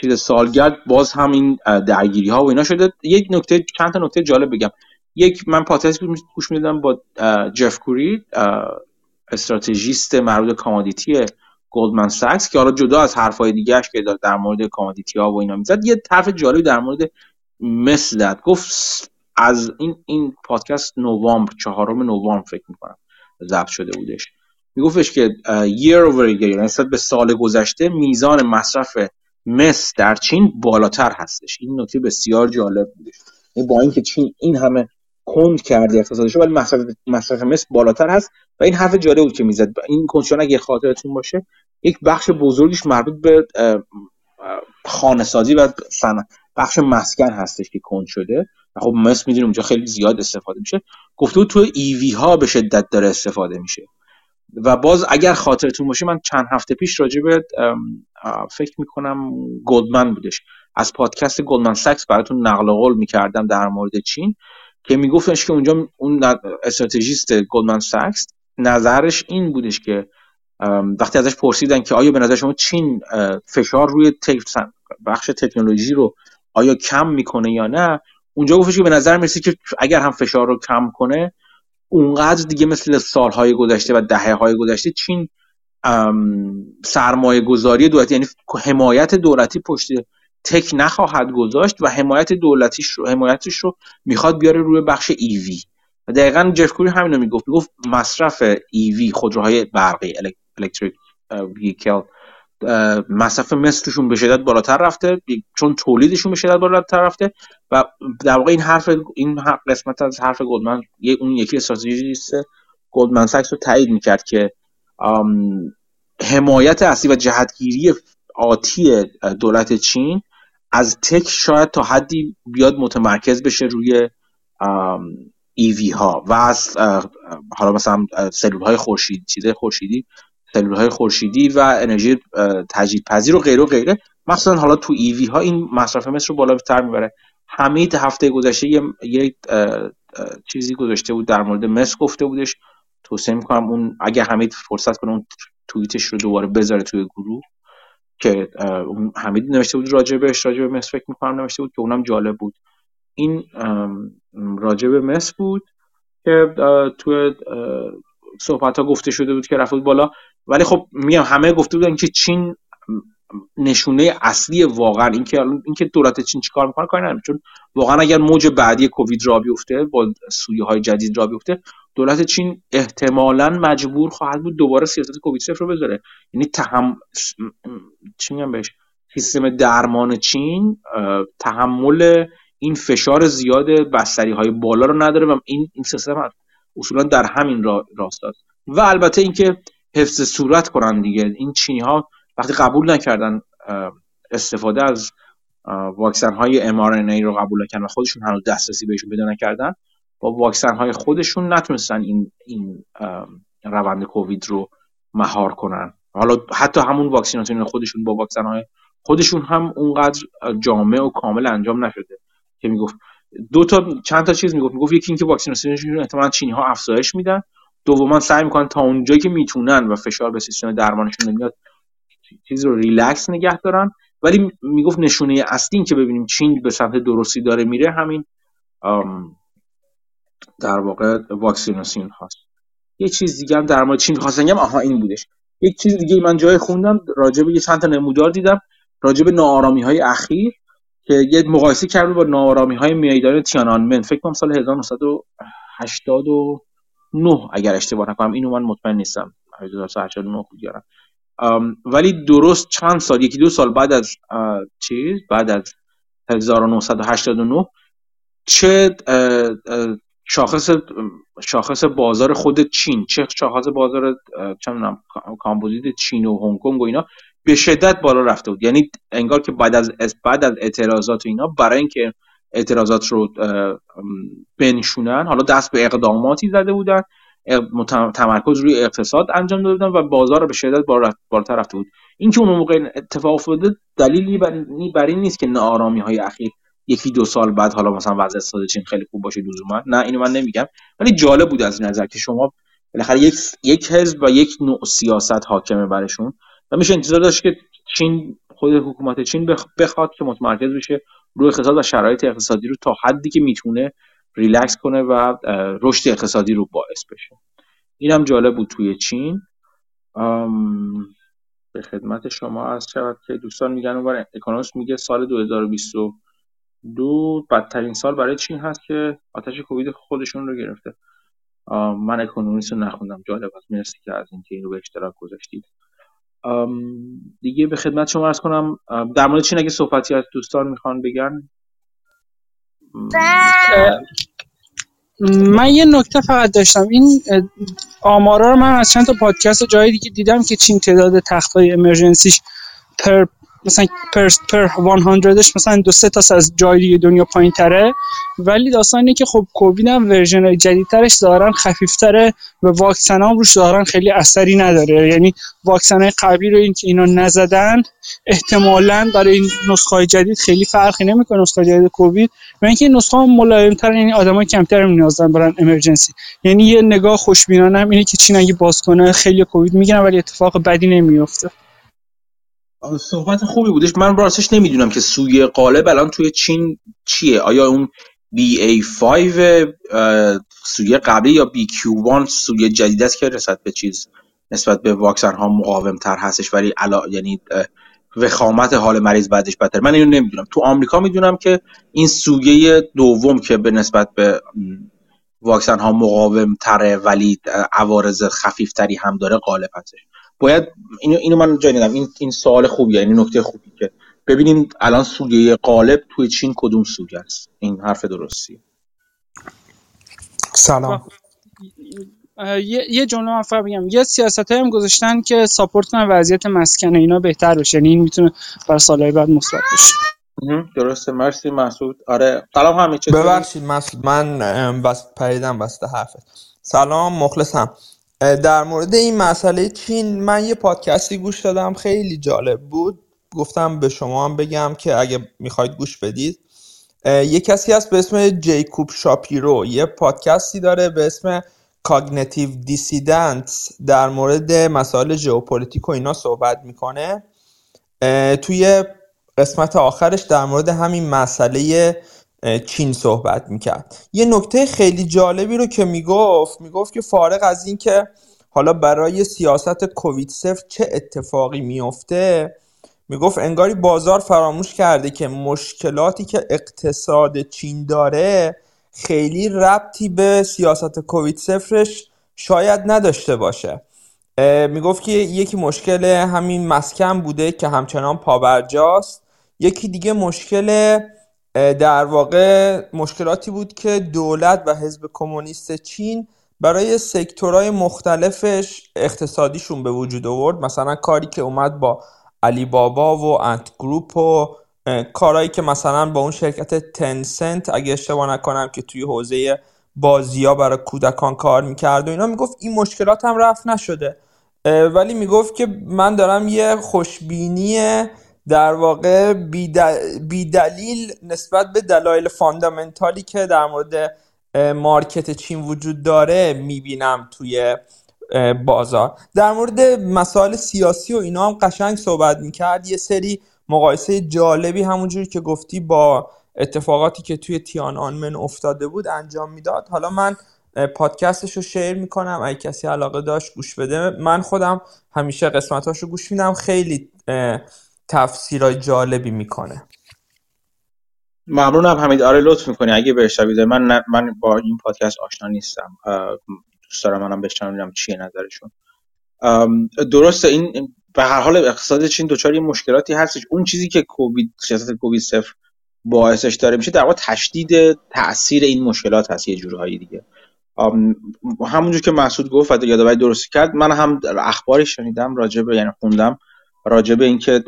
چیز سالگرد باز هم این درگیری ها و اینا شده. یک نکته چند تا نکته جالب بگم. یک من پادکست گوش میدم با جف کوری استراتژیست مربوط commodity گلدمن ساکس که حالا جدا از حرفای دیگهش که در مورد commodity ها و اینا می‌زد یه حرف جالبی در مورد مثل گفت از این این پادکست نوامبر چهارم نوامبر فکر می‌کنم. ضبط شده بودش. میگفتش که year over year یعنی به سال گذشته میزان مصرف مس در چین بالاتر هستش. این نکته بسیار جالب بودش. یعنی با اینکه چین این همه کند کرده اقتصادش ولی مصرف مصرف مس بالاتر هست و این حرف جالب بود که می‌زد. این کنشان اگه خاطرتون باشه یک بخش بزرگیش مربوط به خانه سازی و بخش مسکن هستش که کند شده. و خب مس می‌دونیم اونجا خیلی زیاد استفاده میشه. گفته تو ایوی ها به شدت داره استفاده میشه. و باز اگر خاطرتون باشه من چند هفته پیش راجع به فکر می‌کنم گلدمن بودش. از پادکست گلدمن ساکس براتون نقل قول می‌کردم در مورد چین که میگفتش که اونجا اون استراتژیست گلدمن ساکس نظرش این بودش که وقتی ازش پرسیدن که آیا به نظر شما چین فشار روی بخش تکنولوژی رو آیا کم می‌کنه یا نه؟ اونجا گفتش که به نظر می‌رسه که اگر هم فشار رو کم کنه اونقدر دیگه مثل سالهای گذشته و دهه های گذشته چین سرمایه گذاری دولتی یعنی حمایت دولتی پشت تک نخواهد گذاشت و حمایت دولتیش رو حمایتش رو می‌خواد بیاره روی بخش ایوی و دقیقا جف کوری همین رو می‌گفت. می‌گفت مصرف ایوی خودروهای برقی الکتریک ویکل مصرف مثلشون به شدت بالاتر رفته چون تولیدشون به شدت بالاتر رفته و در واقع این حرف این قسمت از حرف گلدمن اون یکی استراتژیست گلدمن ساکس رو تایید می‌کرد که حمایت اصلی و جهتگیری آتی دولت چین از تک شاید تا حدی بیاد متمرکز بشه روی ایوی ها و از حالا مثلا سلول های خورشید چیزای خورشیدی سلول های خورشیدی و انرژی تجدید پذیر و غیره و غیره. مثلا حالا تو ایوی ها این مصرف مصر رو بالاتر می‌بره. حمید هفته گذشته یه, چیزی گذاشته بود در مورد مس گفته بودش. توصیه می‌کنم اون اگه حمید فرصت کنه اون توییتش رو دوباره بذاره توی گروه که حمید نوشته بود راجع بهش راجع به مس فکر می‌کنم نوشته بود که اونم جالب بود. این راجع به مس بود که توی صحبت ها گفته شده بود که رفت بالا. ولی خب میگم همه گفته بودن که چین نشونه اصلی واقعا اینکه اینکه دولت چین چیکار می‌کنه کاری ندارم چون واقعا اگر موج بعدی کووید را بیفته با سویه های جدید را بیفته دولت چین احتمالا مجبور خواهد بود دوباره سیاست کووید صفر رو بذاره. یعنی تهم چی میگم بهش؟ سیستم درمان چین تحمل این فشار زیاد بستری های بالا رو نداره و این این سیستم اصولا در همین را راست و البته اینکه حفظ صورت کنن دیگه. این چینی ها وقتی قبول نکردن استفاده از واکسن های mRNA رو قبول نکردن و خودشون هنوز دسترسی بهشون پیدا نکردن با واکسن های خودشون نتونستن این این روند کووید رو مهار کنن. حالا حتی همون واکسیناسیون خودشون با واکسن های خودشون هم اونقدر جامع و کامل انجام نشده که می‌گفت. دو تا چند تا چیز می‌گفت. می‌گفت یکی اینکه واکسیناسیونشون احتمالاً چینی ها افزایش میدن. دوما سعی می‌کنن تا اونجایی که می‌تونن و فشار به سیستم درمانشون نمیاد چیز رو ریلکس نگه دارن. ولی می‌گفت نشونه اصلی که ببینیم چین به سمت درستی داره میره همین در واقع واکسیناسیون هاست. یه چیز دیگه هم در مورد چین می‌خواستم آها این بودش. یک چیز دیگه من جای خوندم راجع به یه چند تا نمودار دیدم. راجع به ناآرامی های اخیر که یه مقایسه کرده با ناآرامی های میدان تیانانمن. فکر کنم سال 1989 اگر اشتباه نکنم اینو من مطمئن نیستم. 1989 بیارم ولی درست چند سال یکی دو سال بعد از چیز بعد از 1989 چه شاخص شاخص بازار خود چین چه شاخص بازار چه کامپوزیت چین و هنگ کنگ و اینا به شدت بالا رفته بود. یعنی انگار که بعد از بعد از اعتراضات و اینا برای اینکه اعتراضات رو بنشونن. حالا دست به اقداماتی زده بودن. تمرکز روی اقتصاد انجام داده بودن و بازار رو به شدت بالاتر رفته بود. اینکه اون موقع اتفاق افتاده دلیلی بر این نیست که ناآرامی های اخیر یکی دو سال بعد حالا مثلا وضع اقتصاد چین خیلی خوب باشه لزوما نه اینو من نمیگم. ولی جالب بود از نظر که شما بالاخره یک یک حزب و یک نوع سیاست حاکمه برشون. و میشه انتظار داشت که چین خود حکومت چین بخواد که متمرکز بشه. روی اقتصاد و شرایط اقتصادی رو تا حدی که می‌تونه ریلکس کنه و رشد اقتصادی رو باعث بشه. اینم جالب بود توی چین. به خدمت شما عرض شود که دوستان میگن اون اکونومیست میگه سال 2020 دو بدترین سال برای چین هست که آتش کووید خودشون رو گرفته. من اکونومیست رو نخوندم. جالب است. مرسی که از اینکه این رو به اشتراک گذاشتید. دیگه به خدمت شما عرض کنم. در مورد چین اگه صحبتی از دوستان می‌خوان بگن؟ من یه نکته فقط داشتم. این آمارا رو من از چند تا پادکست جای دیگه دیدم که چین تعداد تخت های امرجنسیش پر مثلا پر پر 100ش مثلا دو سه تا از جای دیگه دنیا پایین تره ولی داستان اینه که خب کووید هم ورژن جدیدترش ظاهرا خفیفتره و واکسن هم روش ظاهرا خیلی اثری نداره. یعنی واکسن های قبلی رو این اینا نزدن احتمالا برای این نسخه جدید خیلی فرقی نمی‌کنه نسخه جدید کووید. و اینکه این نسخه ملایم تر یعنی آدمای کمتر نیاز دارن برن امرجنسی یعنی یه نگاه خوشبینانه هم اینه که چین اگه باز کنه. خیلی کووید می‌گیرن ولی اتفاق بدی نمیفته صحبت خوبی بودش. من راستش نمی‌دونم که سوی قالب الان توی چین چیه. آیا اون BA5 سوی قبلی یا BQ1 سوی جدید است که نسبت به چیز؟ نسبت به واکسن ها مقاوم تر هستش ولی علا... یعنی وخامت حال مریض بعدش بدتر. من اینو نمی‌دونم. تو آمریکا می‌دونم که این سویه دوم که به نسبت به واکسن ها مقاوم تره ولی عوارض خفیف تری هم داره غالب هستش. باید اینو اینو من جای ندم این این سوال خوبیه این نکته خوبی که ببینیم الان سویه قالب توی چین کدوم سویه است. این حرف درستی سلام. یه یه جمله من فقط بگم. یه سیاست هم گذاشتن که ساپورت کنن وضعیت مسکن اینا بهتر بشه. یعنی این می‌تونه برای سالهای بعد مثبت بشه درسته. مرسی. مسعود. آره. سلام همین چه ببخشید من بس پریدم وسط حرفت. سلام. مخلصم. در مورد این مسئله چین من یه پادکستی گوش دادم خیلی جالب بود. گفتم به شما هم بگم که اگه می‌خواید گوش بدید. یه کسی هست به اسم جیکوب شاپیرو. یه پادکستی داره به اسم Cognitive Dissident در مورد مسائل ژئوپلیتیک و اینا صحبت می‌کنه. توی قسمت آخرش در مورد همین مسئله چین صحبت می‌کرد. یه نکته خیلی جالبی رو که می‌گفت می‌گفت که فارغ از این که حالا برای سیاست کووید صفر چه اتفاقی میفته می‌گفت انگاری بازار فراموش کرده که مشکلاتی که اقتصاد چین داره خیلی ربطی به سیاست کووید صفرش شاید نداشته باشه. می‌گفت که یکی مشکل همین مسکن بوده که همچنان پابرجاست. یکی دیگه مشکل در واقع مشکلاتی بود که دولت و حزب کمونیست چین برای سکتورهای مختلفش اقتصادیشون به وجود آورد. مثلا کاری که اومد با علی بابا و انت گروپ و کارهایی که مثلا با اون شرکت تنسنت اگه اشتباه نکنم که توی حوزه بازیا برای کودکان کار می‌کرد و اینا می‌گفت این مشکلات هم رفت نشده. ولی می‌گفت که من دارم یه خوشبینی در واقع بی دلیل نسبت به دلایل فاندامنتالی که در مورد مارکت چین وجود داره می‌بینم توی بازار. در مورد مسائل سیاسی و اینا هم قشنگ صحبت می‌کرد. یه سری مقایسه جالبی همونجوری که گفتی با اتفاقاتی که توی تیان آنمن افتاده بود انجام می‌داد. حالا من پادکستش رو شیر می‌کنم. اگه کسی علاقه داشت گوش بده. من خودم همیشه قسمتاش رو گوش میدم. خیلی تفسیرهای جالبی می‌کنه. ممنونم حمید. آره لطف می‌کنی. اگه بشنوید من من با این پادکست آشنا نیستم. دوست دارم منم بشنوم چیه نظرشون. درسته این به هر حال اقتصاد چین دچار مشکلاتی هستش. اون چیزی که کووید سیاست کووید صفر باعثش داره میشه در واقع تشدید تاثیر این مشکلات هست یه جورهایی دیگه. همونجور که مسعود گفت و یادآوری درستی کرد من هم اخباری شنیدم راجع به یعنی خوندم. راجع به اینکه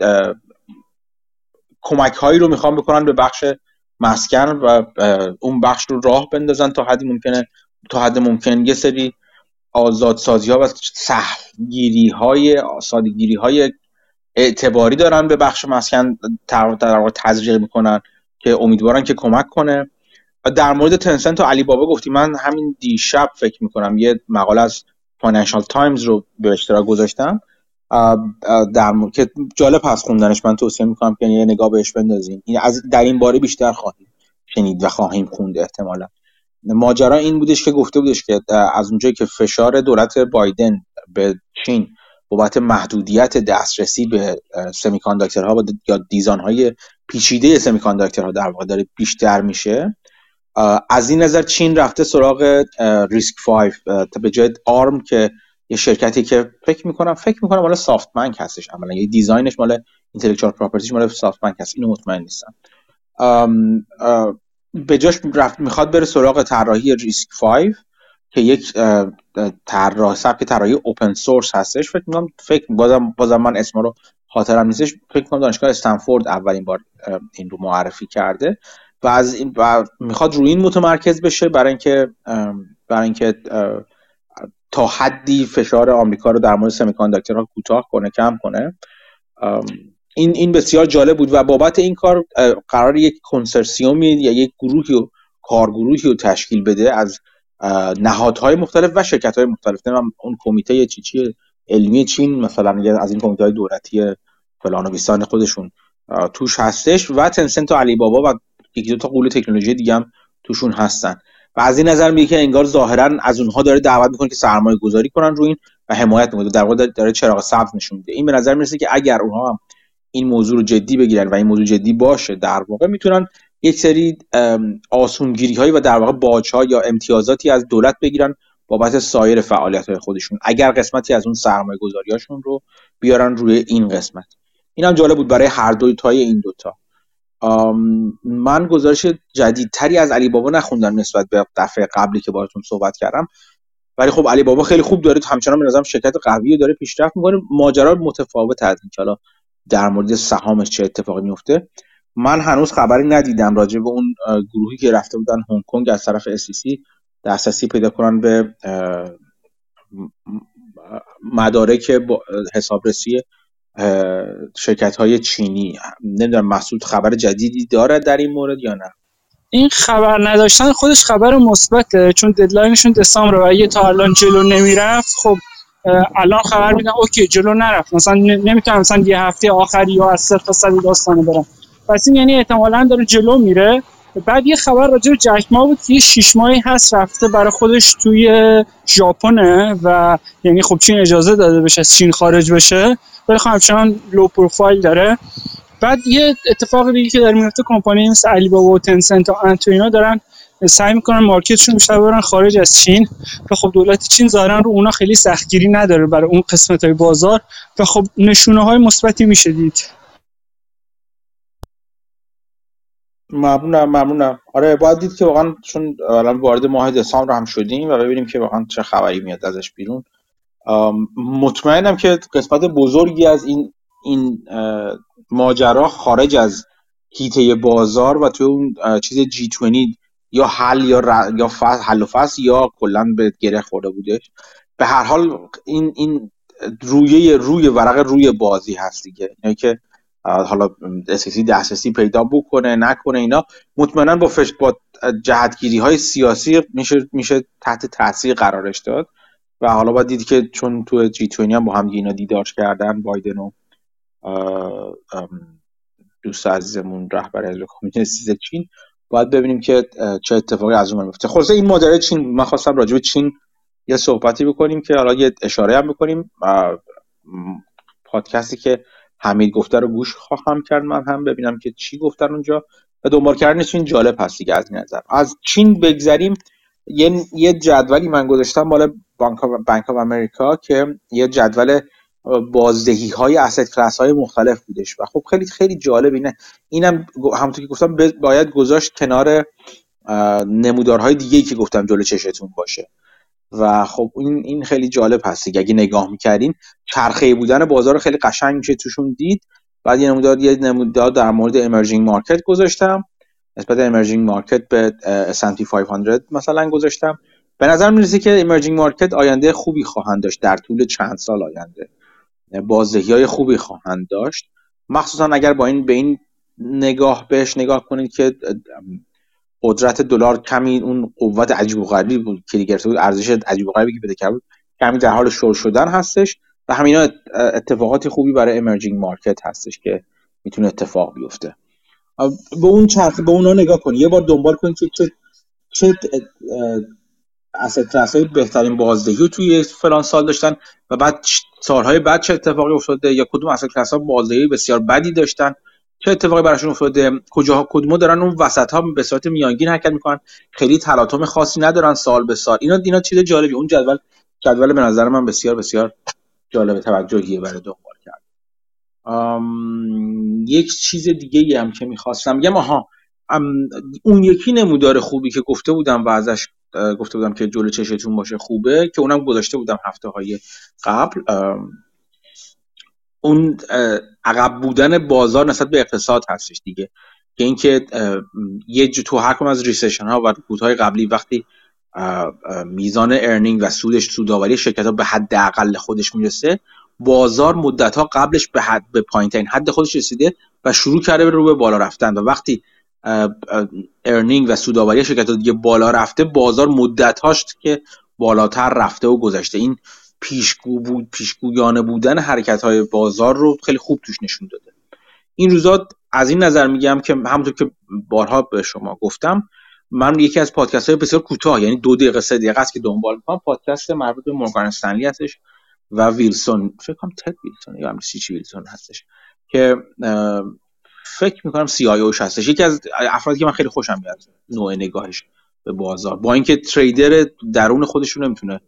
کمک هایی رو می‌خوام بکنن به بخش مسکن و اون بخش رو راه بندازن تا حدی ممکنه تا حد ممکن یه سری آزادسازی ها و سهلگیری های سادگیری های اعتباری دارن به بخش مسکن در تزریق می‌کنن که امیدوارن که کمک کنه. در مورد تنسنت و علی بابا گفتی من همین دیشب فکر می‌کنم یه مقاله از فاینانشال تایمز رو به اشتراک گذاشتم. در م... که جالب هست خوندنش. من توصیه می‌کنم که یه نگاه بهش بندازیم این از در این باره بیشتر خواهیم شنید و خواهیم خوند احتمالا. ماجرا این بودش که گفته بودش که از اونجایی که فشار دولت بایدن به چین بابت محدودیت دسترسی به semiconductor ها یا design های پیچیده semiconductor ها در واقع داره بیشتر میشه از این نظر چین رفته سراغ RISC 5 تا به جای ARM که یه شرکتی که فکر می‌کنم فکر می‌کنم مال سافت بانک هستش عملا. یه design ش مال intellectual property ش مال سافت بانک هست. اینو مطمئن نیستم. به جاش رفت می‌خواد بره سراغ طراحی RISC 5 که یک طراح سبک طراحی اوپن سورس هستش. فکر می‌کنم فکر بازم بازم من اسم رو خاطرم نیستش. فکر می‌کنم دانشگاه استنفورد اولین بار این رو معرفی کرده. و از این و می‌خواد روی این متمرکز بشه برای اینکه برای اینکه تا حدی فشار آمریکا رو در مورد سمیکانداکتورها کوتاه کنه کم کنه. این این بسیار جالب بود و بابت این کار قرار یک کنسرسیومی یا یک گروهی و کارگروهی رو تشکیل بده از نهادهای مختلف و شرکت های مختلف اون کمیته چی چی علمی چین مثلا از این کمیته های دولتی فلان و خودشون توش هستش و تنسنت و علی بابا و یکی دو تا قول تکنولوژی دیگه هم توشون هستن. و از این نظر میگه که انگار ظاهرا از اونها داره دعوت می‌کنه که سرمایه گذاری کنن روی این و حمایت می‌کنه. در واقع داره چراغ سبز نشون میده. این به نظر می‌رسه که اگر اونها هم این موضوع رو جدی بگیرن و این موضوع جدی باشه در واقع می‌تونن یک سری آسونگیری هایی و در واقع باج ها یا امتیازاتی از دولت بگیرن بابت سایر فعالیت های خودشون. اگر قسمتی از اون سرمایه گذاریاشون رو بیارن روی این قسمت. این هم جالب بود برای هر دوی تای این دوتا. من گزارش جدیدتری از علی بابا نخوندم نسبت به دفعه قبلی که باهاتون صحبت کردم ولی خب علی بابا خیلی خوب داره همچنان به نظرم شرکت قوی داره پیشرفت می‌کنه ماجرا متفاوت از حالا در مورد سهامش چه اتفاقی میفته من هنوز خبری ندیدم راجع به اون گروهی که رفته بودن هنگ کنگ از طرف SEC دسترسی پیدا کنن به مدارک حسابرسی شرکت های چینی. نمی‌دونم مسعود خبر جدیدی داره در این مورد یا نه؟ این خبر نداشتن خودش خبر مثبته چون ددلاینشون دسامبر و اگه تا الان جلو نمی‌رفت خب الان خبر میدن okay جلو نرفت. مثلا نمی‌تونم مثلا یه هفته آخری یا از صفر تا صد داستانه برم. پس این یعنی احتمالا داره جلو میره. بعد یه خبر راجع به جک ما بود که یه شیش ماهی هست رفته برای خودش توی ژاپنه و یعنی خب چین اجازه داده بشه از چین خارج بشه ولی خب همچنان low profile داره. بعد یه اتفاق دیگه که در میفته کمپانی مثل علی بابا و تنسنت و انت و اینا دارن سعی می‌کنن market شون بیشتر برن خارج از چین و خب دولت چین ظاهرا رو اونا خیلی سختگیری نداره برای اون قسمت های بازار و خب نشونه های مثبتی میشه دید. ممنونم ممنونم. آره باید دید که واقعا چون الان وارد ماه دسامبر هم شدیم و ببینیم که واقعا چه خبری میاد ازش بیرون. مطمئنم که قسمت بزرگی از این این ماجرا خارج از هیته بازار و توی اون چیز جی 20 یا حل یا یا حل و فصل یا کلا به گره خورده بودش. به هر حال این این روی روی ورق روی بازی هست دیگه. یعنی که حالا اساسی دسترسی پیدا بکنه نکنه اینا. مطمئنا با فش با جهتگیری های سیاسی میشه میشه تحت تاثیر قرارش داد. و حالا باید دید که چون تو جی 20 هم با هم اینا دیدارش کردن بایدن و دوست عزیزمون رهبر حزب کمونیست چین. باید ببینیم که چه اتفاقی از اون میفته. خلاصه این ماجرای چین من خواستم راجع به چین یه صحبتی بکنیم که حالا یه اشاره هم بکنیم. پادکستی که حمید گفته رو گوش خواهم کرد. من هم ببینم که چی گفتن اونجا. و دنبال کردن چین جالب هست دیگه از نظر. از چین بگذریم. یه یه جدولی من گذاشتم بالا بانک آف امریکا که یه جدول بازدهی های اسید کلاس های مختلف بودش. و خب خیلی خیلی جالب اینه. اینم همونطور که گفتم باید گذاشت کنار نمودارهای دیگه که گفتم جلو چشتون باشه. و خب این این خیلی جالب هست اگه نگاه می‌کردین چرخه بودن بازار خیلی قشنگ میشه توشون دید. بعد یه نمودار یه نمودار در مورد امرجینگ مارکت گذاشتم. نسبت امرجینگ مارکت به S&P 500 مثلا گذاشتم. به نظر می‌رسه که امرجینگ مارکت آینده خوبی خواهند داشت. در طول چند سال آینده. بازدهی های خوبی خواهند داشت. مخصوصا اگر با این به این نگاه بهش نگاه کنید که قدرت دلار کمی اون قوت عجیب و غریبی بود که گرفته بود ارزش عجیب و غریبی که بده کرد کمی در حال شور شدن هستش و همینا اتفاقات خوبی برای امرجینگ مارکت هستش که می‌تونه اتفاق بیفته. به اون چرخ به اونا نگاه کنید یه بار دنبال کنید که چه چه اسید های بهترین بازدهی توی فلان سال داشتن و بعد سالهای بعد چه اتفاقی افتاده یا کدوم اسید کلاس ها بازدهی بسیار بدی داشتن. چه اتفاقی براشون افتاده؟ کجا کدوم دارن اون وسط ها به صورت میانگین حرکت می‌کنن؟ خیلی تلاطم خاصی ندارن سال به سال. اینا اینا چیز جالبی. اون جدول جدول به نظر من بسیار بسیار جالب توجهیه برای دنبال کرد یک چیز دیگه هم که می‌خواستم یه ماها اون یکی نمودار خوبی که گفته بودم و ازش گفته بودم که جلو چشتون باشه خوبه که اونم گذاشته بودم هفته های قبل اون عقب بودن بازار نسبت به اقتصاد هستش دیگه. که اینکه یه تو هر از recession ها و رکودهای قبلی وقتی میزان earning و سودش سوداوری شرکت ها به حد اقل خودش می‌رسه بازار مدت ها قبلش به حد به پایین حد خودش رسیده و شروع کرده رو به بالا رفتن. و وقتی ارنینگ و سوداوری شرکت ها دیگه بالا رفته بازار مدت هاست که بالاتر رفته و گذشته. این پیشگو بود پیشگویانه بودن حرکت های بازار رو خیلی خوب توش نشون داده. این روزا از این نظر میگم که همونطور که بارها به شما گفتم من یکی از پادکست های بسیار کوتاه یعنی دو دقیقه سه دقیقه است که دنبال می‌کنم. پادکست مربوط به مورگان استنلی هستش و ویلسون. فکر کنم تد ویلسون یا همین ویلسون هستش که فکر می‌کنم سی آی اوش هستش. یکی از افرادی که من خیلی خوشم میاد نوع نگاهش به بازار. با اینکه تریدر درون خودشون نمی‌تونه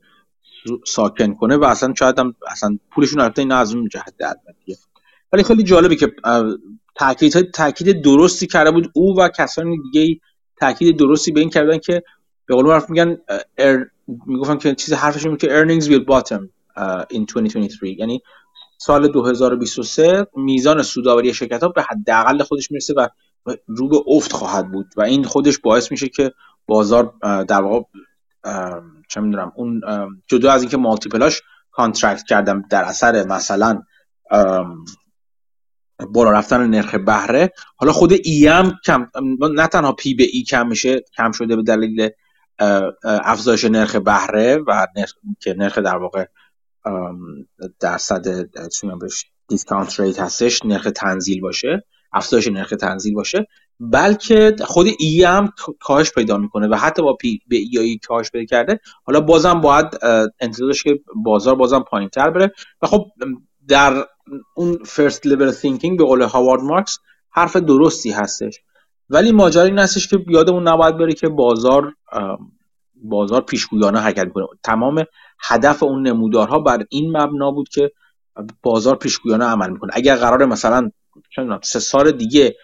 ساکن کنه و اصلا شاید هم اصلا پولشون البته اینا از اون جهت در ولی خیلی جالبه که تاکید تاکید درستی کرده بود او و کسان دیگه تاکید درستی به این کردن که به قول معروف میگن می‌گفتن که چیز حرفشون که earnings will bottom in 2023 یعنی سال 2023 میزان سوداوری شرکت ها به حداقل خودش می‌رسه و رو به افت خواهد بود. و این خودش باعث میشه که بازار در واقع چه می‌دونم اون جدا از اینکه multiple اش contract کرده در اثر مثلا بالا رفتن نرخ بهره حالا خود E هم کم نه تنها P به E کم میشه کم شده به دلیل افزایش نرخ بهره و که نرخ در واقع درصد discount rate هستش نرخ تنزیل باشه افزایش نرخ تنزیل باشه. بلکه خود E هم کاهش پیدا می‌کنه و حتی با P به E کاهش پیدا کرده حالا بازم باید انتظار که بازار بازم پایین تر بره. و خب در اون first level thinking به قول هاوارد مارکس حرف درستی هستش. ولی ماجرا این هستش که یادمون نباید بره که بازار بازار پیشگویانه حرکت کنه تمام هدف اون نمودارها بر این مبنا بود که بازار پیشگویانه عمل می‌کنه. اگر قرار مثلا سه سال دیگه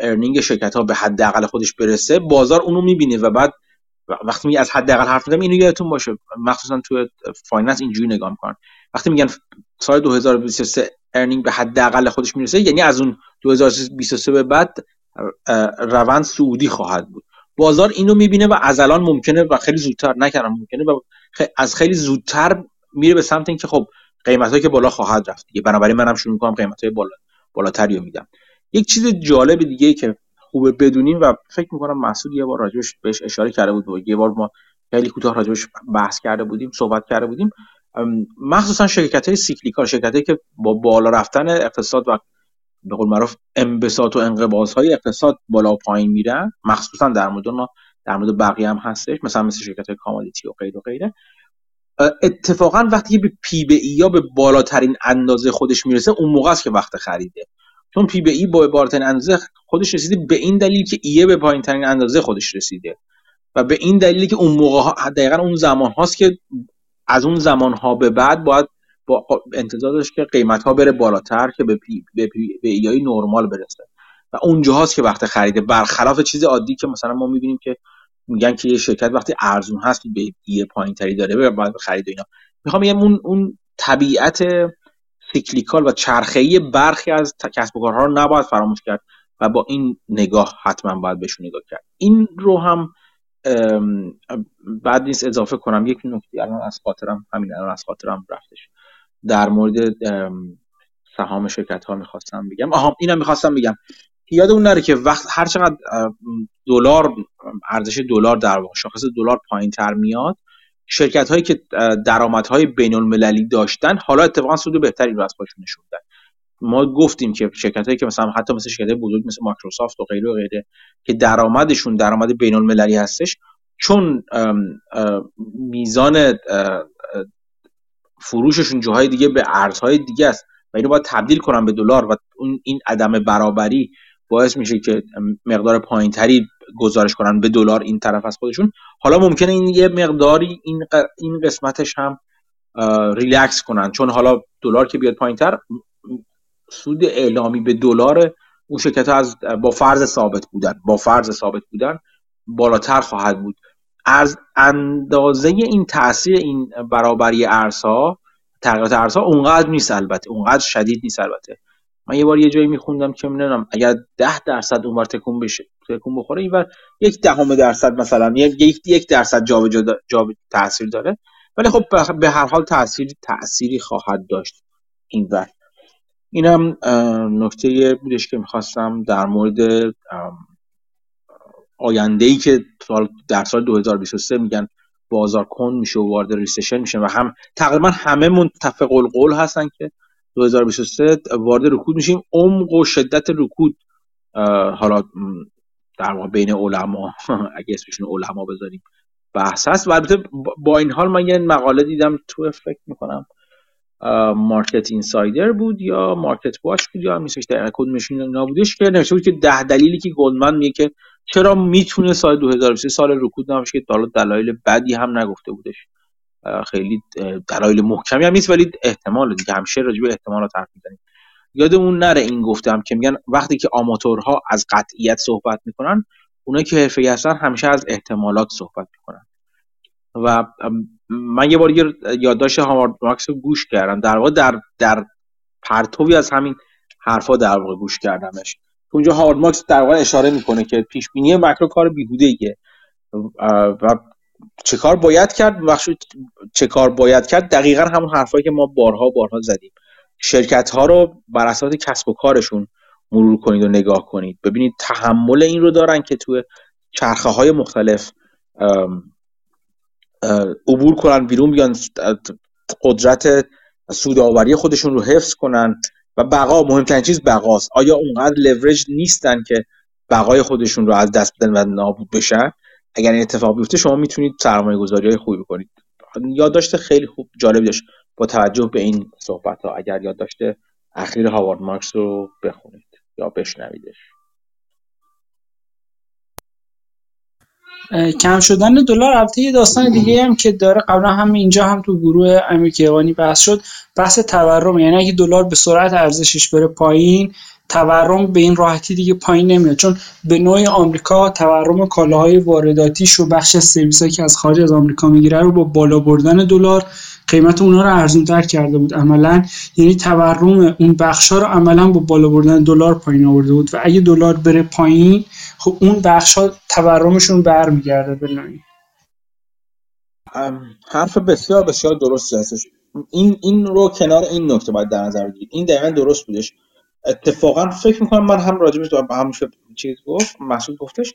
earning شرکت ها به حداقل خودش برسه بازار اونو می‌بینه و بعد وقتی می از حداقل حرف می‌زنم اینو یادتون باشه. مخصوصا تو finance اینجوری نگاه می‌کنن. وقتی میگن سال 2023 earning به حداقل خودش می‌رسه یعنی از اون 2023 به بعد روند صعودی خواهد بود. بازار اینو می‌بینه و از الان ممکنه و خیلی زودتر نکردم ممکنه و از خیلی زودتر میره به سمت اینکه خب قیمت که بالا خواهد رفت. دیگه بنابراین منم شروع می‌کنم قیمت های بالا بالاتری میدم. یک چیز جالب دیگه که خوبه بدونیم و فکر می‌کنم مسعود یه بار راجبش بهش اشاره کرده بود و یه بار ما خیلی کوتاه راجبش بحث کرده بودیم صحبت کرده بودیم. مخصوصا شرکت های cyclical شرکت که با بالا رفتن اقتصاد و به قول معروف انبساط و انقباض های اقتصاد بالا و پایین میرن مخصوصا در مورد ما در مورد بقیه هم هستش مثلا مثل شرکت های commodity و غیر و غیره. اتفاقا وقتی به P به E یا به بالاترین اندازه خودش می‌رسه اون موقع است که وقت خریده. چون P به E با بالاترین اندازه خودش رسیده به این دلیل که E به پایین ترین اندازه خودش رسیده. و به این دلیلی که اون موقع ها دقیقا اون زمان هاست که از اون زمان ها به بعد باید با انتظار داشت که قیمت ها بره بالاتر که به P به, P به E ی نرمال برسه. و اونجاست که وقت خریده برخلاف چیز عادی که مثلا ما می‌بینیم که میگن که یه شرکت وقتی ارزون هست به یه پایین تری داره باید خرید اینا. می‌خوام بگم اون اون طبیعت cyclical و چرخه‌ای برخی از کسب و کارها رو نباید فراموش کرد و با این نگاه حتما باید بهشون نگاه کرد. این رو هم بعد نیست اضافه کنم یک نکته الان از خاطرم همین الان از خاطرم رفتش. در مورد سهام شرکت ها می‌خواستم بگم. آها اینم می‌خواستم بگم. یادمون نره که وقت هر چقدر دلار ارزش دلار در واقع شاخص دلار پایین تر میاد شرکت هایی که درآمدهای بین المللی داشتن حالا اتفاقا سود بهتری رو از خودشون نشون ما گفتیم که شرکت هایی که مثلا حتی مثل شرکت بزرگ مثل مایکروسافت و غیره و غیره که درآمدشون درآمد بین المللی هستش چون میزان فروششون جاهای دیگه به ارزهای دیگه است و اینو باید تبدیل کنن به دلار و اون این عدم برابری باعث میشه که مقدار پایینتری گزارش کنن به دلار این طرف از خودشون. حالا ممکنه این یه مقداری این این قسمتش هم ریلکس کنن. چون حالا دلار که بیاد پایینتر سود اعلامی به دلار اون شرکت از با فرض ثابت بودن با فرض ثابت بودن بالاتر خواهد بود. از اندازه این تاثیر این برابری ارزها تغییرات ارزها اونقدر نیست البته. اونقدر شدید نیست البته. من یه بار یه جایی میخوندم که می‌دونم اگر ده درصد اونور تکون بشه تکون بخوره اینور یک دهم درصد مثلا یک یک درصد جابجا جا تاثیر داره. ولی خب به هر حال تاثیر تأثیری خواهد داشت اینور اینم نکته بودش که می‌خواستم در مورد آینده ای که در سال 2023 میگن بازار کن میشه و وارد ریسشن میشه و هم تقریبا همه منتفق القول هستن که 2023 وارد رکود میشیم. عمق و شدت رکود حالا در واقع بین علما اگه اسمشون علما بذاریم بحث هست. و البته با این حال من یه مقاله دیدم تو فکر می‌کنم مارکت اینسایدر بود یا مارکت واچ بود یا نیستش در کدومشون نبودش که نوشته بود که ده دلیلی که گلدمن میگه که چرا می‌تونه سال 2023 سال رکود نباشه که حالا دلایل بدی هم نگفته بودش. خیلی دلایل محکمی هم نیست ولی احتمال دیگه همیشه راجع به احتمالات حرف می‌زنیم. یادمون نره این گفتم که میگن وقتی که آماتورها از قطعیت صحبت می‌کنن اونایی که حرفه‌ای هستن همیشه از احتمالات صحبت می‌کنن. و من یه بار یه یادداشت هاوارد مارکس رو گوش کردم. در واقع در در پرتوی از همین حرفا در واقع گوش کردمش. اونجا هاوارد مارکس در واقع اشاره می‌کنه که پیش بینی مکرو کار بیهوده ایه و چه کار باید کرد؟ چه کار باید کرد؟ دقیقا همون حرفایی که ما بارها بارها زدیم. شرکت ها رو بر اساس کسب و کارشون مرور کنید و نگاه کنید. ببینید تحمل این رو دارن که توی چرخه های مختلف عبور کنن بیرون بیان قدرت سودآوری خودشون رو حفظ کنن و بقا مهمترین چیز بقاست. آیا اونقدر لورج نیستن که بقای خودشون رو از دست بدن و نابود بشن؟ اگر این اتفاق بیفته شما می‌تونید سرمایه گذاری های خوبی بکنید. یادداشت خیلی خوب جالب داشت با توجه به این صحبت ها اگر یادداشت اخیر هاوارد مارکس رو بخونید یا بشنویدش. کم شدن دلار. البته یه داستان دیگه هم که داره قبلا هم اینجا هم تو گروه امریکایی بحث شد. بحث تورم یعنی اگه دلار به سرعت ارزشش بره پایین تورم به این راحتی دیگه پایین نمیاد. چون به نوع آمریکا تورم کالاهای وارداتیش و بخش سرویس که از خارج از آمریکا می‌گیره رو با بالا بردن دلار قیمت اونها رو ارزون تر کرده بود. عملا یعنی تورم اون بخش ها رو عملا با بالا بردن دلار پایین آورده بود و اگه دلار بره پایین خب اون بخش ها تورمشون برمیگرده به نوعی. حرف بسیار بسیار درست هستش. این این رو کنار این نکته باید در نظر بگیرید. این دقیقا درست بودش. اتفاقا فکر می‌کنم من هم راجبش هم چیز گفت محسود گفتش.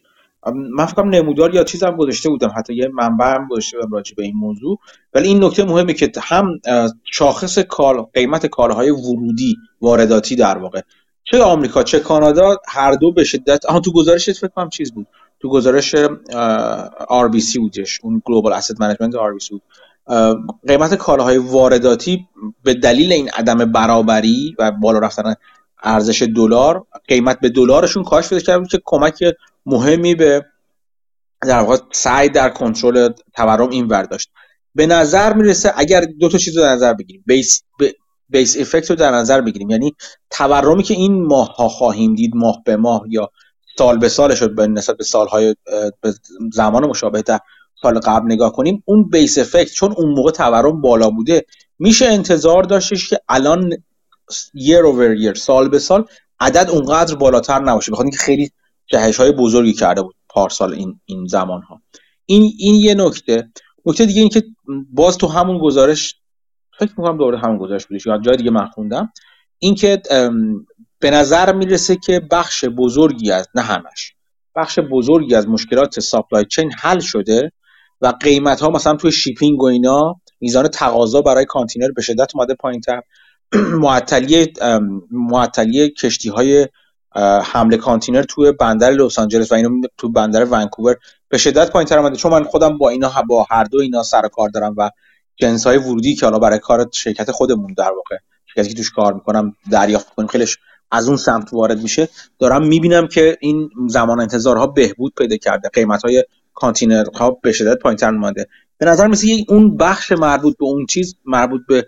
من فکر نمودار یا چیزم گذاشته بودم حتی یه منبع هم گذاشته بودم راجع به این موضوع. ولی این نکته مهمه که هم شاخص کال قیمت کالاهای ورودی وارداتی در واقع. چه آمریکا چه کانادا هر دو به شدت آها تو گزارش فکر کنم چیز بود. تو گزارش RBC بودش اون global asset management RBC بود. قیمت کالاهای وارداتی به دلیل این عدم برابری و بالا رفتن ارزش دلار قیمت به دلارشون کاهش پیدا کرد که کمک مهمی به در واقع سعی در کنترل تورم این ور داشت. به نظر می‌رسه اگر دو تا چیز رو در نظر بگیریم بیس بیس افکت رو در نظر بگیریم یعنی تورمی که این ماه ها خواهیم دید ماه به ماه یا سال به سال شد به نسبت به سالهای به زمان مشابه در سال قبل نگاه کنیم اون بیس افکت چون اون موقع تورم بالا بوده میشه انتظار داشتش که الان year over year سال به سال عدد اونقدر بالاتر نباشه. بخاطر اینکه خیلی جهش های بزرگی کرده بود پارسال این این زمان ها این این یه نکته. نکته دیگه این که باز تو همون گزارش فکر می‌کنم دوره همون گزارش بودش یا جای دیگه من خوندم. اینکه به نظر می‌رسه که بخش بزرگی از نه همش بخش بزرگی از مشکلات supply chain حل شده و قیمت ها مثلا توی shipping و اینا میزان تقاضا برای کانتینر به شدت اومده پایینتر. معطلی معطلی کشتی های حمله کانتینر توی بندر لس آنجلس و اینو تو بندر ونکوور به شدت پایینتر اومده. چون من خودم با اینا با هر دو اینا سر کار دارم و جنس های ورودی که حالا برای کار شرکت خودمون در واقع شرکتی که توش کار می‌کنم دریافت کنیم خیلیش از اون سمت وارد میشه دارم می‌بینم که این زمان انتظارها بهبود پیدا کرده. قیمت های کانتینرها به شدت پایینتر اومده. به نظر مثل اون بخش مربوط به اون چیز مربوط به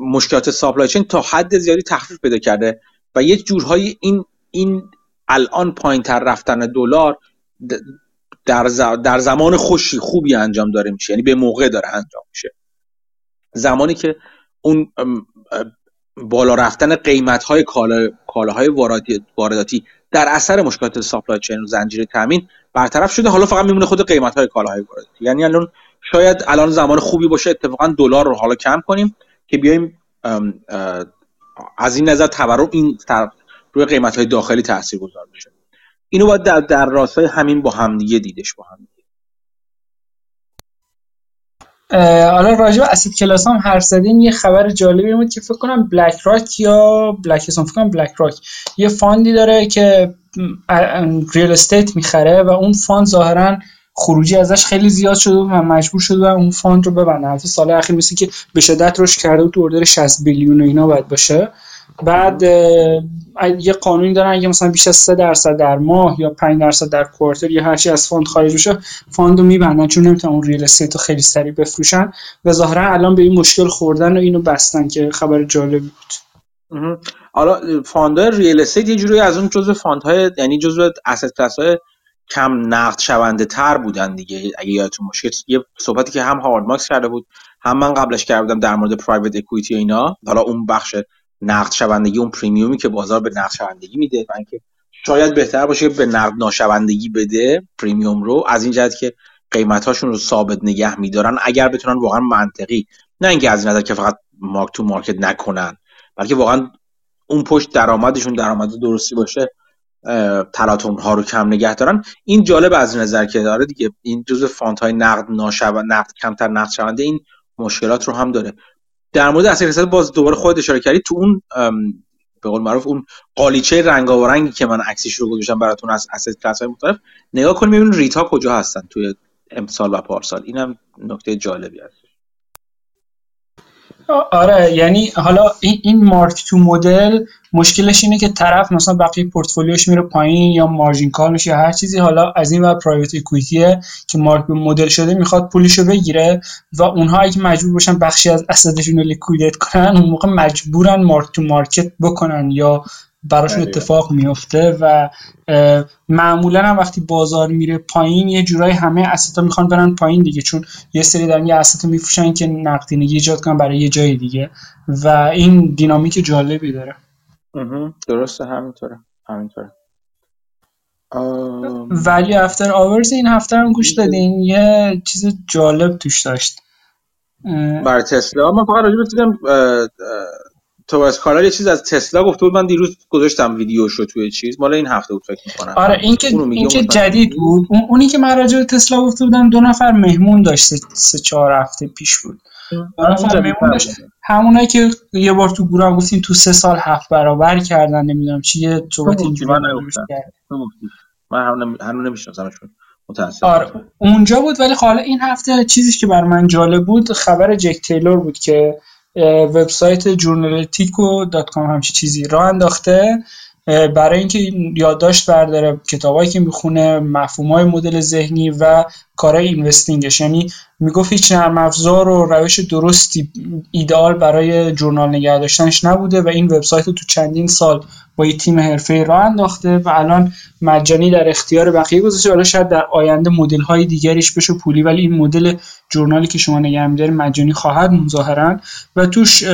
مشکلات supply chain تا حد زیادی تخفیف پیدا کرده و یک جورهایی این این الان پایینتر رفتن دلار در, در زمان خوشی خوبی انجام داره میشه. یعنی به موقع داره انجام میشه. زمانی که اون بالا رفتن قیمت های کالاهای وارداتی در اثر مشکلات supply chain و زنجیره تامین برطرف شده حالا فقط میمونه خود قیمت های کالاهای وارداتی. یعنی الان شاید الان زمان خوبی باشه اتفاقا دلار رو حالا کم کنیم. که بیایم از این نظر تورم این روی قیمت های داخلی تاثیر گذار بشه اینو باید در, در راستای همین با همدیگه دیدش با هم حالا راجع به اسید کلاس هم هر زدیم. یه خبر جالبی بود که فکر کنم بلک راک یا بلک فکر کنم بلک راک یه فاندی داره که real estate می‌خره و اون fund ظاهرا خروجی ازش خیلی زیاد شده و مجبور شده اون fund رو ببنده. البته سال اخیر مثل که به شدت رشد کرده و تو order 60 billion و اینا باید باشه. بعد یه قانونی دارن اگه مثلا بیش از 3 درصد در ماه یا 5 درصد در quarter یا هر چی از fund خارج بشه fund رو میبندن چون نمی‌تونن اون real estate رو خیلی سریع بفروشن. و ظاهرا الان به این مشکل خوردن و اینو بستن که خبر جالبی بود. حالا fund های real estate یه جوری از اون جزء fund های یعنی جزء asset class های کم نقد شونده تر بودن دیگه. اگه یادتون باشه یه صحبتی که هم هاوارد مارکس کرده بود هم من قبلش کرده بودم در مورد private equity اینا. حالا اون بخش نقد شوندگی اون premium ی که بازار به نقد شوندگی میده و اینکه شاید بهتر باشه به نقد ناشوندگی بده premium رو. از این جهت که قیمتاشون رو ثابت نگه میدارن اگر بتونن واقعا منطقی نه اینکه از این نظر که فقط مارک تو مارکت نکنن بلکه واقعا اون پشت درآمدشون درآمد درستی باشه تلاطم ها رو کم نگه دارن. این جالب از نظر که داره دیگه این جزء فانت های نقد ناشوند نقد کمتر نقد شونده این مشکلات رو هم داره. در مورد اصل باز دوباره خود اشاره کردی تو اون به قول معروف اون قالیچه رنگی که من عکسش رو گذاشتم براتون از اسید کلاس های مختلف. نگاه کنیم ببینید ریتا کجا هستن توی امسال و پارسال. اینم نکته جالبی هست آره یعنی حالا این, این mark to model مشکلش اینه که طرف مثلا بقیه پورتفولیوش میره پایین یا margin call میشه هر چیزی حالا از این ور private equity ه که مارک به مدل شده می‌خواد پولشو بگیره و اونها اگه مجبور باشن بخشی از asset شون رو liquidate کنن اون موقع مجبورن mark to market بکنن یا براشون اتفاق میفته و معمولا هم وقتی بازار میره پایین یه جورایی همه استا می‌خوان برن پایین دیگه چون یه سری دارن یه استا میفروشن که نقدینگی ایجاد کنن برای یه جای دیگه. و این دینامیک جالبی داره. درسته همینطوره همینطوره. ولی افتر آورز این هفته هم گوش دادین. یه چیز جالب توش داشت. برای تسلا. من فقط راجع دیدم توماس کارل یه چیز از تسلا گفته بود من دیروز گذاشتم ویدیوشو توی چیز. مال این هفته بود فکر می‌کنم. آره این که این که جدید بود. اون اونی که من راجع تسلا گفته بودم دو نفر مهمون داشت سه چهار هفته پیش بود. همونایی که یه بار تو گروه گفتین تو سه سال هفت برابر کردن نمی‌دونم چی یه صحبت اینجوری من هنوز نمیشناسمشون آره. اونجا بود ولی حالا این هفته چیزی که بر من جالب بود خبر جک تیلور بود که وبسایت جورنالیتیکو دات کام همچی چیزی راه انداخته. برای اینکه یادداشت برداره کتابایی که می‌خونه های مدل ذهنی و کارهای اینوستینگش یعنی می‌گفت هیچ نرم افزار و روش درستی ایدئال برای جورنال نگه داشتنش نبوده و این وبسایت تو چندین سال با یه تیم حرفه‌ای راه انداخته و الان مجانی در اختیار بقیه گذاشته. حالا شاید در آینده مدل های دیگریش بشه پولی ولی این مدل جورنالی که شما نگه می‌دارید مجانی خواهد ظاهرا. و توش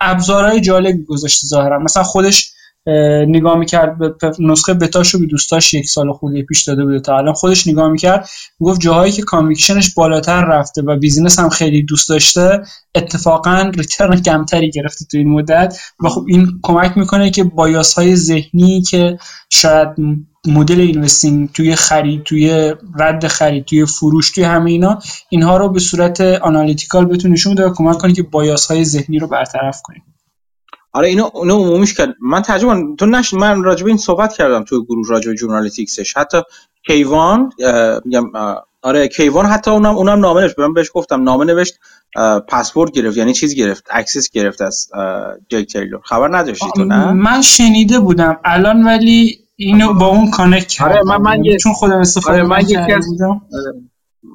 ابزارهای جالبی گذاشته ظاهرا. مثلا خودش نگاه می‌کرد نسخه بتاش رو به دوستاش یک سال خورده پیش داده بوده تا الان خودش نگاه می‌کرد گفت جاهایی که conviction ش بالاتر رفته و business هم خیلی دوست داشته اتفاقا return کمتری گرفته تو این مدت و خب این کمک می‌کنه که bias های ذهنی که شاید مدل investing توی خرید توی رد خرید توی فروش توی همه اینا اینها رو به صورت analytical بتونه نشون و کمک کنه که bias های ذهنی رو برطرف کنیم. آره اینو اونو عمومیش کرد. من ترجمه تو نش من راجع این صحبت کردم تو گروه راجع به Journalytic ش. حتی کیوان میگم آره کیوان حتی اونم اونم نامه نوشت. من بهش گفتم نامه نوشت پاسپورت گرفت. یعنی چیز گرفت access گرفت از جک تیلور. خبر نداشتی تو نه؟ من شنیده بودم. الان ولی اینو با اون connect کردم. آره من, من چون خودم استفاده آره من یکی از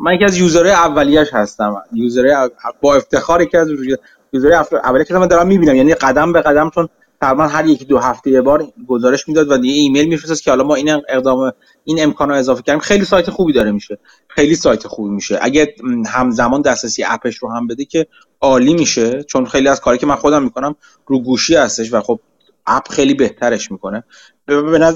من یکی از یوزرهای اولیش هستم. یوزرهای با افتخار یکی از یوزرهای اولیه که من دارم می‌بینم یعنی قدم به قدم چون تقریبا هر یکی دو هفته یه بار گزارش می‌داد و دیگه ایمیل میفرست که حالا ما این اقدام این امکان رو اضافه کردیم. خیلی سایت خوبی داره میشه. خیلی سایت خوبی میشه. اگه همزمان دسترسی اپش رو هم بده که عالی میشه چون خیلی از کاری که من خودم می‌کنم رو گوشی هستش و خب اپ خیلی بهترش می‌کنه.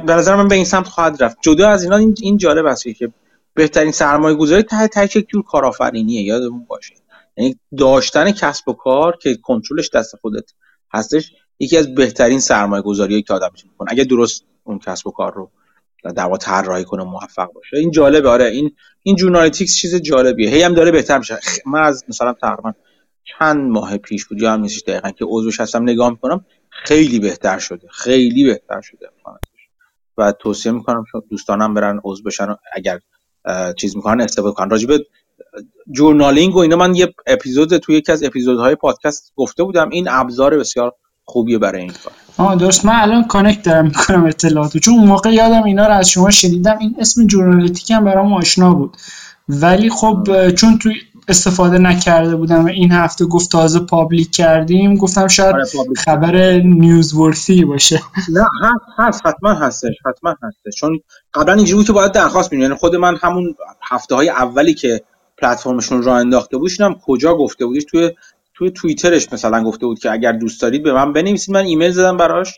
به نظر من به این سمت خواهد رفت. جدا از اینا این جالب است که بهترین سرمایه گذاری ته جور کارآفرینیه. یادمون باشه. یعنی داشتن کسب و کار که کنترلش دست خودت هستش یکی از بهترین سرمایه گذاری که آدم میشه کنه اگه درست اون کسب و کار رو در واقع طراحی کنه موفق باشه. این جالبه. آره این این جورنالیتیکس چیز جالبیه. هی هم داره بهتر میشه. من از مثلا تقریبا چند ماه پیش بود یا هم نیستش دقیقا که عضوش هستم نگاه می‌کنم خیلی بهتر شده. خیلی بهتر شده. و توصیه می‌کنم دوستانم برن عضو بشن اگر چیز می‌کنن استفاده کنن. راجب journaling و اینا من یه اپیزود توی یکی از اپیزودهای پادکست گفته بودم. این ابزار بسیار خوبیه برای این کار. آه درست. من الان connect دارم می‌کنم اطلاعاتو چون اون موقع یادم اینا رو از شما شنیدم. این اسم Journalytic هم برام آشنا بود. ولی خب چون توی استفاده نکرده بودم و این هفته گفت تازه public کردیم گفتم شاید آره، خبر newsworthy باشه. نه هست حتما هستش حتما هستش. چون قبلا اینجوری بود که باید درخواست می‌دونی یعنی خود من همون هفته های اولی که پلتفرمشون راه انداخته بودش کجا گفته بودش توی توی توییترش مثلا گفته بود که اگر دوست دارید به من بنویسید. من ایمیل زدم براش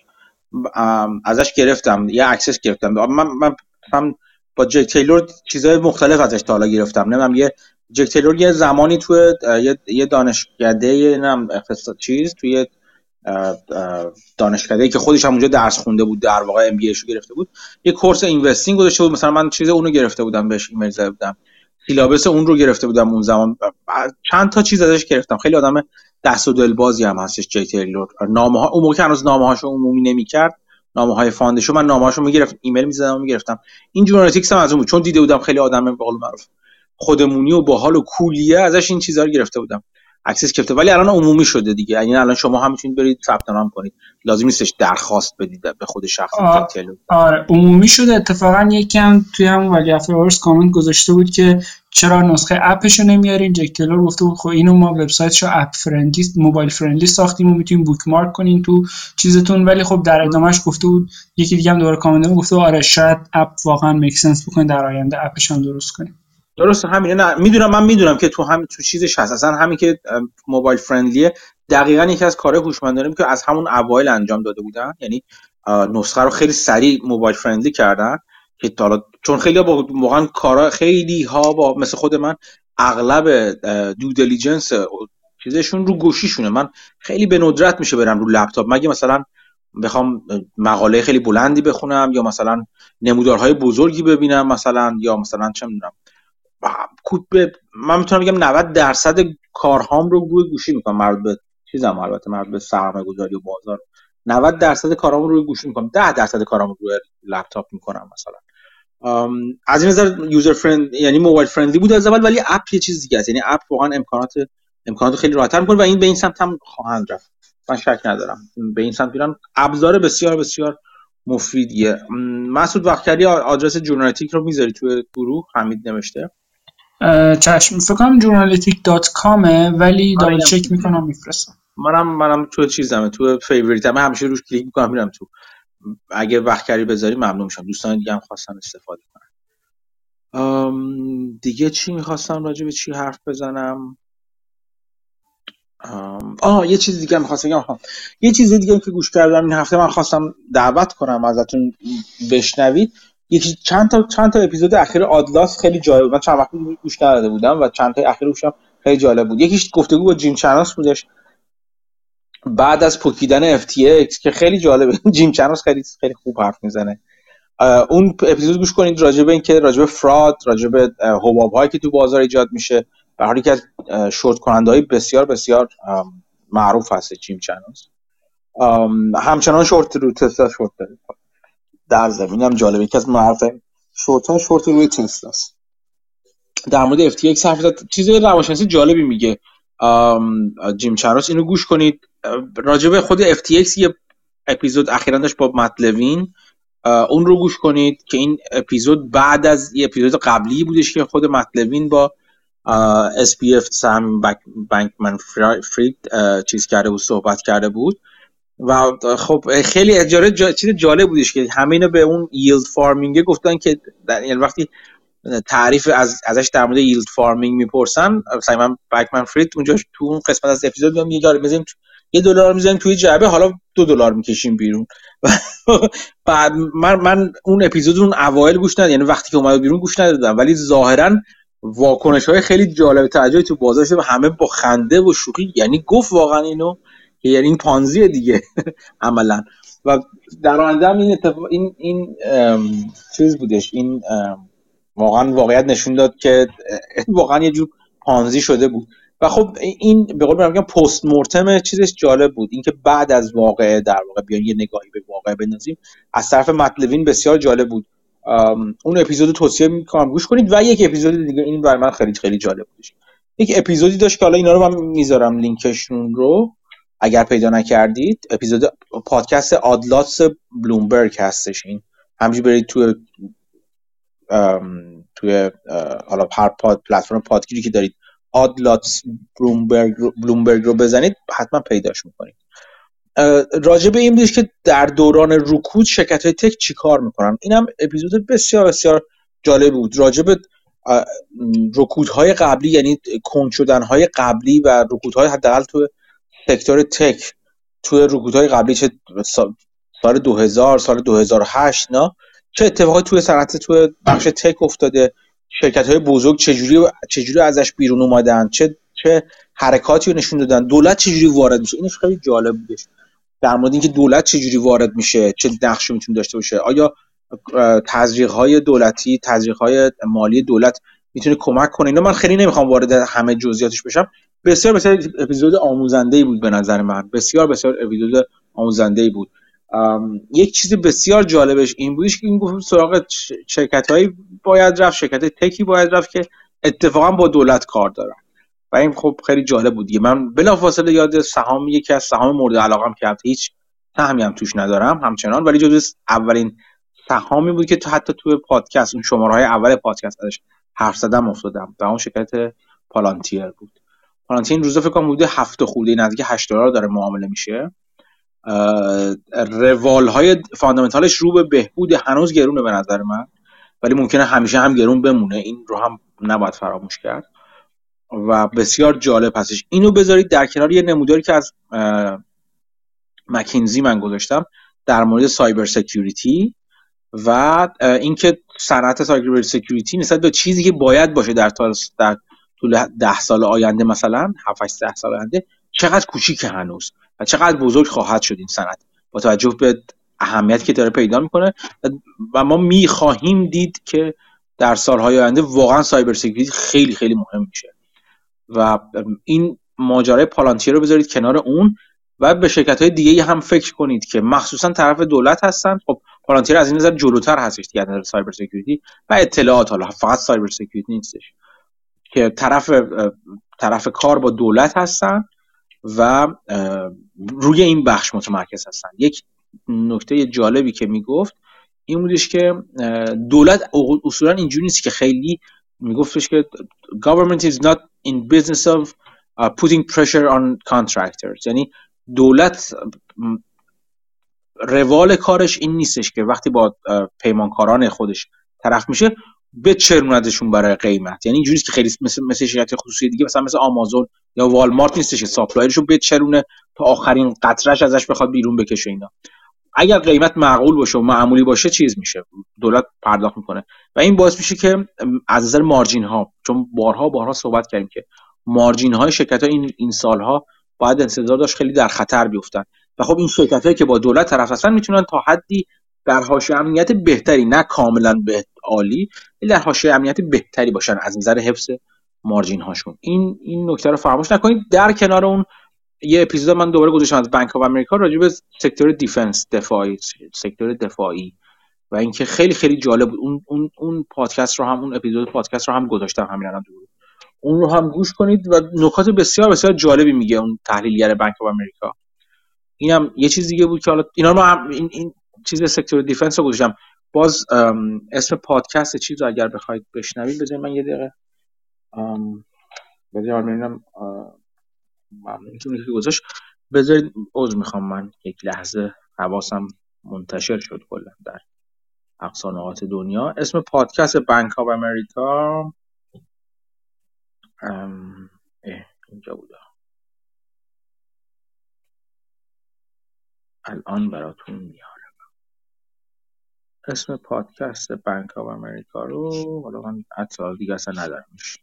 ازش گرفتم یه access گرفتم. من من با جک تیلور چیزای مختلف ازش تا حالا گرفتم. نمی‌دونم یه جک تیلور یه زمانی توی یه دانشکده نمی‌دونم اقتصاد چیز توی دانشکده که خودش هم اونجا درس خونده بود در واقع MBA گرفته بود. یه course investing گذاشته بود. مثلا من چیز اونو گرفته بودم بهش ایمیل زده بودم. syllabus اون رو گرفته بودم اون زمان. چند تا چیز ازش گرفتم. خیلی آدم دست و دل بازی هم هستش جی تیلور. نامه ها اون موقع هنوز نامه هاشو عمومی نمی‌کرد نامه های fund شو من نامه هاشو می‌گرفت ایمیل می‌زدم و می‌گرفتم. این Journalytics هم از اون بود. چون دیده بودم خیلی آدم به قول معروف خودمونی و باحال و cool یه ازش این چیزا رو گرفته بودم. access گرفته ولی الان عمومی شده دیگه. یعنی الان شما هم می‌تونید برید ثبت نام کنید. لازم نیستش درخواست بدید به خود شخص آره عمومی شده. اتفاقا یکم توی همون Value After Hours کامنت گذاشته بود که چرا نسخه اپشو نمیارین؟ جک گفته بود خب اینو ما وبسایتشو app friendly mobile friendly ساختیم و می‌تونیم bookmark کنین تو چیزتون. ولی خب در ادامهش گفته بود یکی دیگه هم دوباره کامنت گفته آره شاید اپ واقعا make sense بکنه در آینده اپش هم درست کنیم. درست همینه. نه می‌دونم من می‌دونم که تو هم تو چیزش هست. اصلا همین که mobile friendly یه. دقیقا یکی از کارهای هوشمندانه که از همون اوایل انجام داده بودن. یعنی نسخه رو خیلی سریع mobile friendly کردن. که حالا چون خیلی با واقعا کارا خیلی ها با مثل خود من اغلب due diligence چیزشون رو گوشیشونه. من خیلی به ندرت میشه برم رو لپتاپ. مگه مثلا بخوام مقاله خیلی بلندی بخونم یا مثلا نمودارهای بزرگی ببینم مثلا یا مثلا چه می‌دونم من می‌تونم بگم 90 درصد کارهام رو گوی گوشی می‌کنم. مربوط به چیزم البته مربوط به سرمایه گذاری و بازار. 90 درصد کارام رو روی گوشی می‌کنم. 10 درصد کارام رو روی لپتاپ می‌کنم مثلا. از این نظر user friend یعنی mobile friendly بود از اول ولی اپ یه چیز دیگه است. یعنی اپ واقعا امکانات امکانات خیلی راحت‌تر می‌کنه و این به این سمت هم خواهند رفت. من شک ندارم. به این سمت میرن ابزار بسیار بسیار مفیدیه. مسعود وقتی آدرس Journalytic رو می‌ذاری توی گروه؟ حمید نوشته. چشم فکر کنم Journalytic dot com ه ولی آره، double check می‌کنم میفرستم. منم منم تو چیزمه تو favorite م همیشه روش کلیک می‌کنم میرم تو. اگه وقت بذاری ممنون میشم. دوستان دیگه هم خواستن استفاده کنن. دیگه چی می‌خواستم راجع به چی حرف بزنم؟ آه یه چیز دیگه می‌خواستم بگم. یه چیز دیگه که گوش کردم این هفته من خواستم دعوت کنم ازتون بشنوید. یکی چند تا چند تا اپیزود اخیر آدلاس خیلی جالب من چند وقت گوش کرده بودم و چند تا اخیر گوشم خیلی جالب بود. یکیش گفتگو با جیم چناس بودش. بعد از پوکیدن FTX که خیلی جالبه. جیم چناس خیلی خیلی خوب حرف می‌زنه. اون اپیزود گوش کنید. راجع به اینکه راجع به فراد راجع به حباب هایی که تو بازار ایجاد میشه. به حالی که از شورت کننده های بسیار بسیار معروف هست جیم چناس. همچنان شورت رو تسلا شورت داره. در زمین هم جالبه که از معروف شورت ها شورت روی تسلا در مورد FTX حرف زد. چیز روانشناسی جالبی میگه. جیم چناس اینو گوش کنید. راجبه خود FTX یه اپیزود اخیرا داشت با مت لوین. اون رو گوش کنید که این اپیزود بعد از یه اپیزود قبلی بودش که خود مت لوین با SBF سم بانکمن فرید چیز کرده بود صحبت کرده بود. و خب خیلی اجاره جا... چیز جالب بودش که همه اینو به اون yield farming گفتن که یعنی وقتی تعریف از ازش در مورد yield farming می‌پرسن سم بانکمن فرید اونجا تو اون قسمت از اپیزود میگم یه جالب می‌ذاریم یه دلار می‌ذاریم توی جعبه حالا دو دلار می‌کشیم بیرون. بعد من من اون اپیزود اون اوایل گوش ندادم یعنی وقتی که اومد بیرون گوش ندادم ولی ظاهرا واکنش های خیلی جالب توجهی تو بازار شده همه با خنده و شوخی یعنی گفت واقعا اینو که یعنی این پانزی دیگه عملا. و در آینده این اتفاق این این چیز بودش این واقعا واقعیت نشون داد که واقعا یه جور پانزی شده بود. و خب این به قول میگم پست مورتم چیزش جالب بود. اینکه بعد از واقعه در واقع بیان یه نگاهی به واقعه بندازیم از طرف مطلوین بسیار جالب بود. اون اپیزود توصیه می‌کنم گوش کنید و یک اپیزود دیگه این برای من خیلی خیلی جالب بود یک اپیزودی داشت که حالا اینا رو من می‌ذارم لینکشون رو. اگر پیدا نکردید اپیزود پادکست آدلاتس بلومبرگ هستش. این همینجوری برید توی توی حالا هر پاد پلتفرم پادگیری که دارید آدلاتس بلومبرگ رو, بلومبرگ رو بزنید حتما پیداش می‌کنید. راجع به این بودش که در دوران رکود شرکت های تک چی کار می‌کنن؟ این هم اپیزود بسیار بسیار جالب بود. راجع به رکودهای قبلی یعنی کنج شدنهای قبلی و رکودهای حداقل تو سکتور تک توی رکودهای قبلی چه سال 2000 سال 2008 نه؟ چه اتفاقی توی صنعت توی بخش تک افتاده؟ شرکت های بزرگ چجوری چجوری ازش بیرون اومدن؟ چه چه حرکاتی رو نشون دادن؟ دولت چجوری وارد میشه؟ اینش خیلی جالب بودش. در مورد اینکه دولت چجوری وارد میشه چه نقشی می‌تونه داشته باشه؟ آیا تزریق های دولتی تزریق های مالی دولت می‌تونه کمک کنه؟ اینا من خیلی نمی‌خوام وارد همه جزئیاتش بشم. بسیار بسیار اپیزود آموزنده بود به نظر من. بسیار بسیار اپیزود آموزنده بود. یک چیز بسیار جالبش این بودش که این گفت سراغ شرکت هایی باید رفت شرکت تکی باید رفت که اتفاقا با دولت کار دارن. و این خب خیلی جالب بود دیگه. من بلافاصله یاد سهام یکی از سهام مورد علاقم کرد هیچ سهمی هم توش ندارم همچنان ولی جزو اولین سهامی بود که تو حتی توی پادکست اون شماره های اول پادکست ازش حرف زدم افتادم. و اون شرکت پالانتیر بود. پالانتیر این روزا فکر کنم بوده هفته خورده نزدیک 8 دلار داره معامله میشه. روال های فاندامنتالش رو به بهبود هنوز گرونه به نظر من ولی ممکنه همیشه هم گرون بمونه. این رو هم نباید فراموش کرد. و بسیار جالب هستش. اینو بذارید در کنار یه نموداری که از McKinsey من گذاشتم در مورد cyber security و اینکه صنعت cyber security نسبت به چیزی که باید باشه در در طول ده سال آینده مثلا 7 ده سال آینده چقدر کوچیک هنوز و چقدر بزرگ خواهد شد این صنعت. با توجه به اهمیتی که داره پیدا می‌کنه و ما می‌خواهیم دید که در سالهای آینده واقعا cyber security خیلی خیلی مهم میشه. و این ماجرای Palantir رو بذارید کنار اون و به شرکت های دیگه هم فکر کنید که مخصوصا طرف دولت هستن. خب Palantir از این نظر جلوتر هستش دیگه نظر cyber security و اطلاعات حالا فقط cyber security نیستش. که طرف طرف کار با دولت هستن و روی این بخش متمرکز هستن. یک نکته جالبی که می‌گفت این بودش که دولت اصولا اینجوری نیست که خیلی میگفتش که government is not in business of putting pressure on contractors. یعنی دولت روال کارش این نیستش که وقتی با پیمانکاران خودش طرف میشه بچلوندشون برای قیمت. یعنی اینجوریه که خیلی مثل مثل شرکت خصوصی دیگه مثلا مثل آمازون یا والمارت نیستش که supplier شو بچلونه تا آخرین قطرش ازش بخواد بیرون بکشه اینا. اگر قیمت معقول باشه و معمولی باشه چیز میشه. دولت پرداخت می‌کنه. و این باعث میشه که از نظر مارجین ها چون بارها بارها صحبت کردیم که مارجین های شرکت ها این این سالها باید انتظار داشت خیلی در خطر بیفتن. و خب این شرکت هایی که با دولت طرف هستن می‌تونن تا حدی در حاشیه امنیت بهتری نه کاملا به عالی در حاشیه امنیت بهتری باشن. از نظر حفظ مارجین هاشون. این این نکته رو فراموش نکنید. در کنار اون یه اپیزود من دوباره گذاشتم از Bank of America راجع به sector defense دفاعی sector دفاعی. و اینکه خیلی خیلی جالب بود. اون اون اون پادکست رو هم اون اپیزود پادکست رو هم گذاشتم همین الان اون رو هم گوش کنید و نکات بسیار بسیار جالبی میگه اون تحلیلگر Bank of America اینم یه چیز دیگه بود که حالا اینا رو هم این, این چیز sector defense رو گذاشتم. باز اسم پادکست چیز رو اگر بخواید بشنوید بذارید من یه دقیقه. بذارید من ممنون که گذاشت. بذارید عذر می‌خوام من یک لحظه حواسم منتشر شد کلا در اقصا نقاط دنیا. اسم پادکست Bank of America. اینجا بوده الان براتون میارم اسم پادکست Bank of America رو حالا من اطلاع دیگه اصلا ندارمش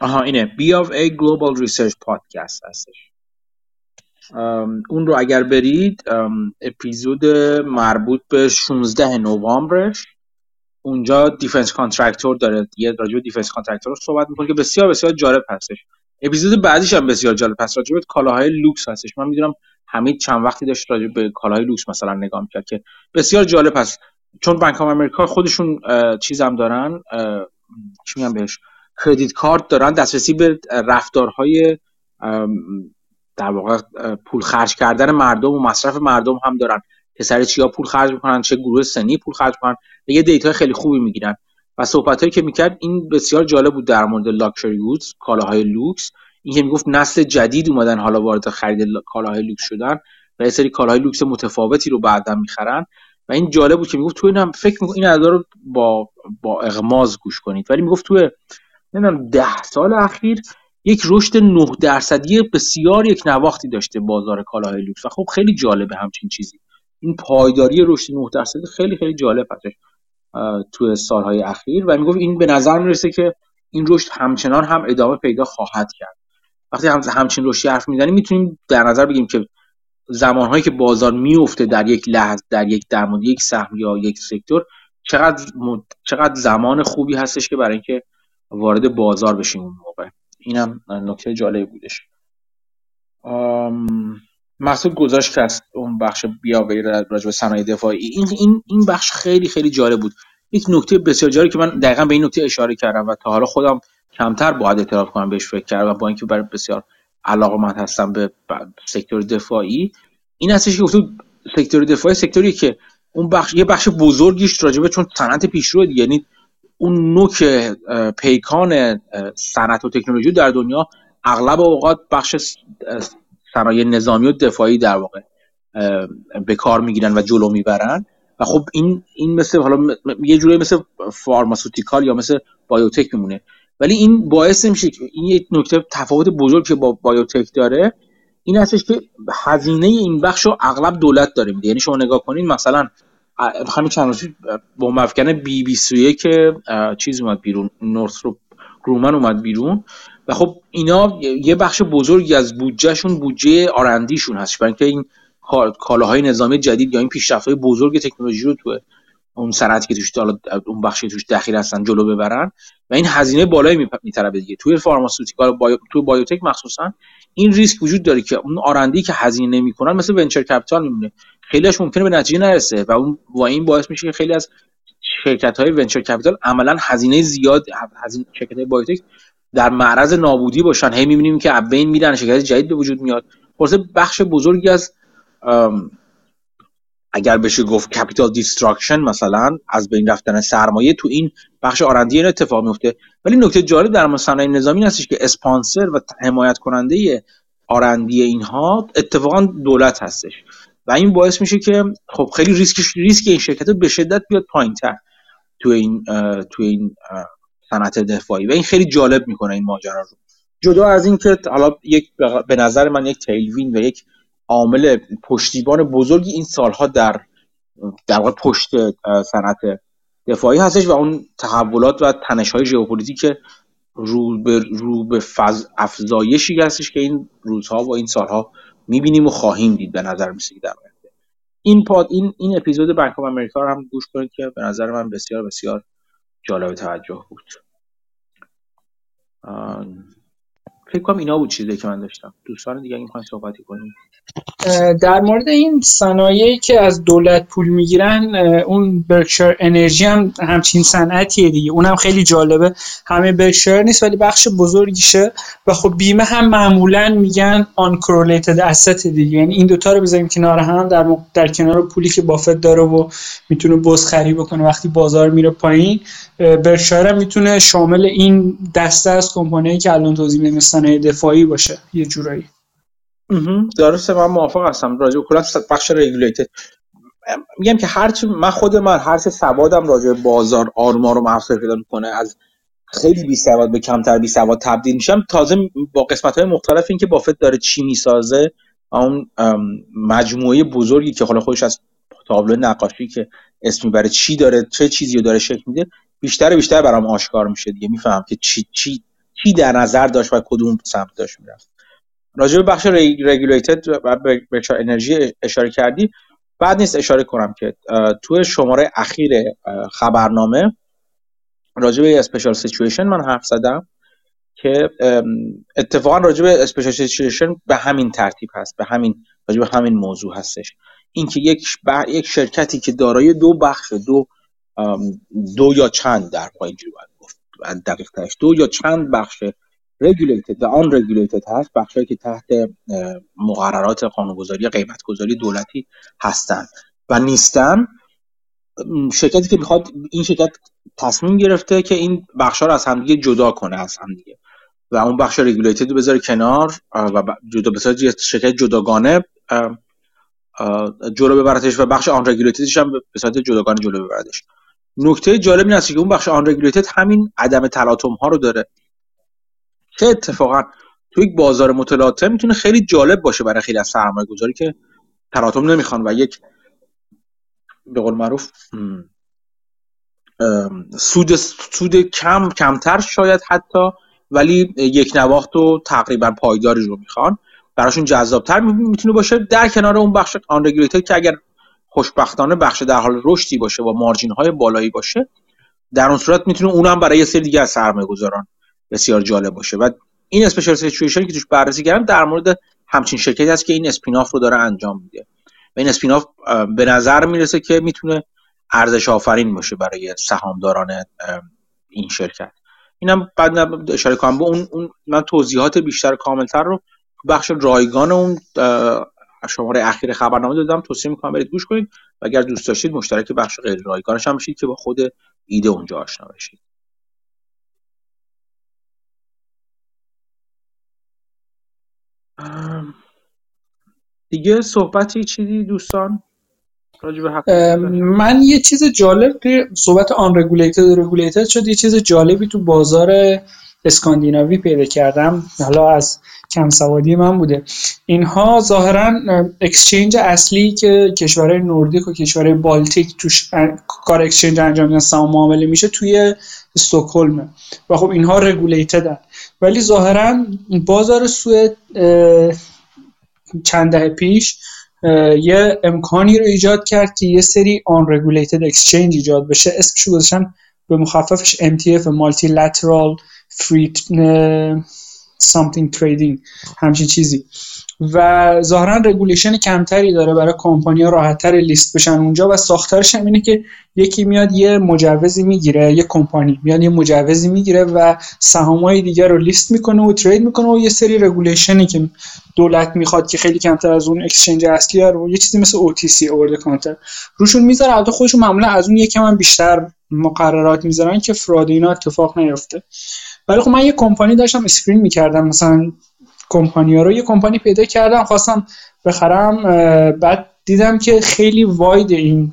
آها اینه. B of A Global Research Podcast هستش. اون رو اگر برید اپیزود مربوط به 16 نوامبرش اونجا defense contractor داره. یه راجع به defense contractor رو صحبت می‌کنه که بسیار بسیار جالب هستش. اپیزود بعدیش هم بسیار جالب هست. راجع به کالاهای لوکس هستش. من می‌دونم حمید چند وقتی داشت راجع به کالاهای لوکس مثلا نگاه می‌کرد که بسیار جالب هست. چون Bank of America خودشون چیزم دارن چی میگم بهش credit card دارن دسترسی به رفتارهای در واقع پول خرج کردن مردم و مصرف مردم هم دارن. که سر چیا پول خرج می‌کنن چه گروه سنی پول خرج می‌کنن. یه data خیلی خوبی می‌گیرن. و صحبت هایی که می‌کرد این بسیار جالب بود در مورد luxury goods کالاهای لوکس. این که می‌گفت نسل جدید اومدن حالا وارد خرید کالاهای لوکس شدن و یه سری کالاهای لوکس متفاوتی رو بعدا می‌خرن. و این جالب بود که می‌گفت تو اینم فکر می‌کنم این رو با با اغماز گوش کنید. ولی می‌گفت تو نمی‌دونم ده سال اخیر یک رشد 9 درصدی بسیار یک نواختی داشته بازار کالاهای لوکس. و خب خیلی جالبه همچین چیزی. این پایداری رشد 9 درصدی خیلی خیلی جالب هستش تو سالهای اخیر و می‌گفت این به نظر می‌رسه که این رشد همچنان هم ادامه پیدا خواهد کرد. وقتی هم همچین رشدی حرف می‌زنیم می‌تونیم در نظر بگیریم که زمانهایی که بازار میفته در یک لحظه در یک در یک سهم یا یک سکتور چقدر چقدر زمان خوبی هستش که برای اینکه وارد بازار بشیم اون موقع. اینم نکته جالبی بودش. محسود گذاشت که از اون بخش بیاوری راجع به صنایع دفاعی. این این این بخش خیلی خیلی جالب بود. یک نکته بسیار جالبی که من دقیقا به این نکته اشاره کردم و تا حالا خودم کمتر باید اعتراف کنم بهش فکر کردم و با اینکه برای بسیار علاقمند هستم به سکتور دفاعی. این هستش که سکتور دفاعی سکتوری که اون بخش یه بخش بزرگیش راجبه چون صنعت پیشرو یعنی اون نوک پیکان صنعت و تکنولوژی در دنیا اغلب اوقات بخش صنایع نظامی و دفاعی در واقع به کار می‌گیرن و جلو می‌برن. و خب این این مثل حالا یه جوری مثل فارماسوتیکال یا مثل بایوتک میمونه. ولی این باعث نمیشه که این یک نکته تفاوت بزرگ که با بایوتک داره این هستش که هزینه این بخش رو اغلب دولت داره میده. یعنی شما نگاه کنین مثلا همین چند روزی با مفکن بی بی سویه که چیز اومد بیرون رو گرومن اومد بیرون. و خب اینا یه بخش بزرگی از بودجهشون بودجه آرندیشون هست برای اینکه این کالاهای نظامی جدید یا این های بزرگ تکنولوژی رو تو اون صنعتی که توش اون بخشی توش دخیل هستن جلو ببرن و این هزینه بالایی میطلبه دیگه. توی pharmaceutical bio توی biotech مخصوصا این ریسک وجود داره که اون R&D که هزینه نمی‌کنن مثل venture capital میمونه. خیلیش ممکنه به نتیجه نرسه و اون و این باعث میشه که خیلی از شرکت های venture capital عملا هزینه زیاد هزینه شرکت های biotech در معرض نابودی باشن. هی می‌بینیم که بین میرن شرکت جدید به وجود میاد. خلاص بخش بزرگی از اگر بشه گفت capital destruction مثلا از بین رفتن سرمایه تو این بخش R&D این اتفاق میفته ولی نکته جالب در صنایع نظامی هستش که اسپانسر و حمایت کننده R&D اینها اتفاقا دولت هستش. و این باعث میشه که خب خیلی ریسک ریسک این شرکت به شدت بیاد پایینتر تو این تو این صنعت دفاعی. و این خیلی جالب می‌کنه این ماجرا رو. جدا از این که حالا یک به نظر من یک tailwind و یک عامل پشتیبان بزرگی این سالها در در واقع پشت صنعت دفاعی هستش و اون تحولات و تنش های ژئوپلیتیک رو به رو به فز افزایشی هستش که این روزها و این سالها می‌بینیم و خواهیم دید به نظر میرسید در این pod این این اپیزود بانک آف امریکا رو هم گوش کنید که به نظر من بسیار بسیار جالب توجه بود. فکر کنم اینا بود چیزی که من داشتم. دوستان دیگه می‌خواین صحبتی کنیم. در مورد این صنایعی که از دولت پول می‌گیرن اون برکشایر انرژی هم همچین صنعتیه دیگه. اونم خیلی جالبه. همه برکشایر نیست ولی بخش بزرگیشه. و خب بیمه هم معمولا میگن آن کرولیتد اسست دیگه. یعنی این دوتا رو بذاریم کنار هم در, در کنار پولی که بافت داره و می‌تونه بزخری بکنه. وقتی بازار میره پایین برکشایر هم می‌تونه شامل این دسته از کمپانیایی که الان توضیح صنایع دفاعی باشه یه جورایی. درسته من موافق هستم. راجع به کلا بخش رگولیتد میگم که هرچی من خود من هر چه سوادم راجع به بازار آرمار رو افزایش پیدا می‌کنه از خیلی بی سواد به کمتر بی سواد تبدیل میشم. تازه با قسمت های مختلف این که بافت داره چی می‌سازه اون مجموعه بزرگی که حالا خودش از تابلو نقاشی که اسم می‌بره چی داره چه چیزی رو داره شکل میده بیشتر بیشتر برام آشکار میشه دیگه. میفهم که چی چی چی در نظر داشت و کدوم سمت داشت می‌رفت. راجع به بخش regulated و بخش انرژی اشاره کردی بد نیست اشاره کنم که توی شماره اخیر خبرنامه راجع به special situation من حرف زدم که اتفاقا راجع به special situation به همین ترتیب هست به همین راجع به همین موضوع هستش. اینکه یک یک شرکتی که دارای دو بخش دو دو یا چند در پای گفت دقیق ترش. دو یا چند بخش regulated و آن regulated هست؟ بخشی که تحت مقررات قانونگذاری قیمتگذاری دولتی هستند و نیستن. شرکتی که می‌خواد این شرکت تصمیم گرفته که این بخشا رو از همدیگه جدا کنه از همدیگه. و اون بخش رگولیتد رو بذاره کنار و جدا بذاره شرکت جداگانه جلو ببردش و بخش آن هم به صورت جداگانه جلو ببردش نکته جالب این است که اون بخش آن همین عدم تلاطم ها رو داره. که اتفاقا تو یک بازار متلاطم می‌تونه خیلی جالب باشه برای خیلی از سرمایه گذاری که تلاطم نمی‌خوان و یک به قول معروف سود سود کم کمتر شاید حتی ولی یک نواخت و تقریبا پایداری رو می‌خوان. براشون جذابتر می‌تونه باشه. در کنار اون بخش آن که اگر خوشبختانه بخش در حال رشدی باشه و مارجین های بالایی باشه در اون صورت می‌تونه اونم برای یه سری دیگه از سرمایه گذاران بسیار جالب باشه. و این اسپیشال سیچویشنی که توش بررسی کردم در مورد همچین شرکتی هست که این اسپیناف رو داره انجام میده. و این اسپیناف به نظر می‌رسه که می‌تونه ارزش آفرین باشه برای سهامداران این شرکت. اینم بعد اشاره کنم. به اون, اون من توضیحات بیشتر کاملتر رو بخش رایگان اون شماره اخیر خبرنامه دادم. توصیه می‌کنم برید گوش کنید. و اگر دوست داشتید مشترک بخش غیر رایگانش هم بشید که با خود ایده اونجا آشنا بشید. دیگه صحبتی چیزی دوستان؟ من یه چیز جالب صحبت unregulated regulated شد. یه چیز جالبی تو بازار اسکاندیناوی پیدا کردم. حالا از کم سوادی من بوده. اینها ظاهرا exchange اصلی که کشورهای نوردیک و کشورهای بالتیک توش کار exchange انجام میدن سهام معامله میشه توی استکهلم. و خب اینها regulated ن ولی ظاهرا بازار سوئد چند دهه پیش یه امکانی رو ایجاد کرد که یه سری unregulated exchange ایجاد بشه. اسمش گذاشتن به مخففش MTF Multilateral Free Something Trading همچین چیزی. و ظاهرا regulation کمتری داره برای کمپانیا راحتتر لیست بشن اونجا و ساختارش هم اینه که یکی میاد یه مجوزی می‌گیره یه کمپانی میاد یه مجوزی می‌گیره و سهامای دیگر رو لیست می‌کنه و trade می‌کنه و یه سری regulation ی که دولت می‌خواد که خیلی کمتر از اون exchange اصلی رو یه چیزی مثل OTC over the counter روشون می‌ذاره البته خودشون معمولا از اون یکم بیشتر مقررات می‌ذارن که fraud اینا اتفاق نیفته. ولی خب من یه کمپانی داشتم screen می‌کردم مثلا کمپانی ها رو. یه کمپانی پیدا کردم خواستم بخرم بعد دیدم که خیلی wide این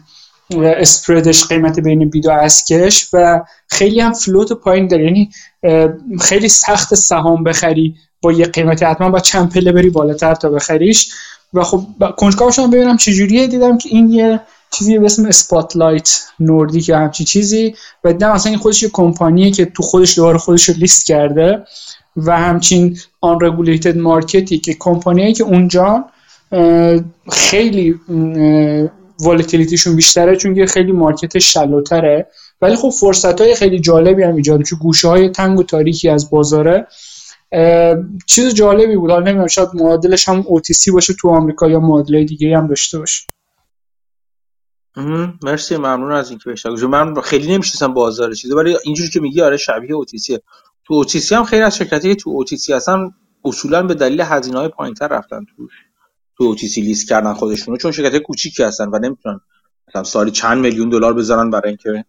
spread ش قیمت بین bid و ask ش و خیلی هم float پایین داره. یعنی خیلی سخت سهام بخری با یه قیمتی حتما باید چند پله بری بالاتر تا بخریش. و خب کنجکاو شدم ببینم چجوریه. دیدم که این یه چیزی به اسم اسپاتلایت نوردیک یا همچی چیزی و دیدم اصلا این خودش یه کمپانیه که تو خودش دوباره خودش رو لیست کرده و همچین unregulated market ی که کمپانیایی که اونجا خیلی volatility شون بیشتره چون که خیلی market شل‌تره. ولی خب فرصت های خیلی جالبی هم ایجاد. چون گوشه های تنگ و تاریکی از بازاره چیز جالبی بود. حالا نمی‌دونم شاید معادلش هم OTC باشه تو آمریکا یا معادله دیگه هم داشته باشه. مرسی ممنون از اینکه بهش من خیلی نمی‌شناسم بازار چیزی ولی اینجوری که میگی آره شبیه OTC تو اوتیسی هم خیلی از شرکتی تو اوتیسی هستن اصولا به دلیل هزینه های پایینتر رفتن تو تو اوتیسی لیست کردن خودشونو چون شرکت کوچیکی هستن و نمی‌تونن مثلا سالی چند میلیون دلار بذارن برای اینکه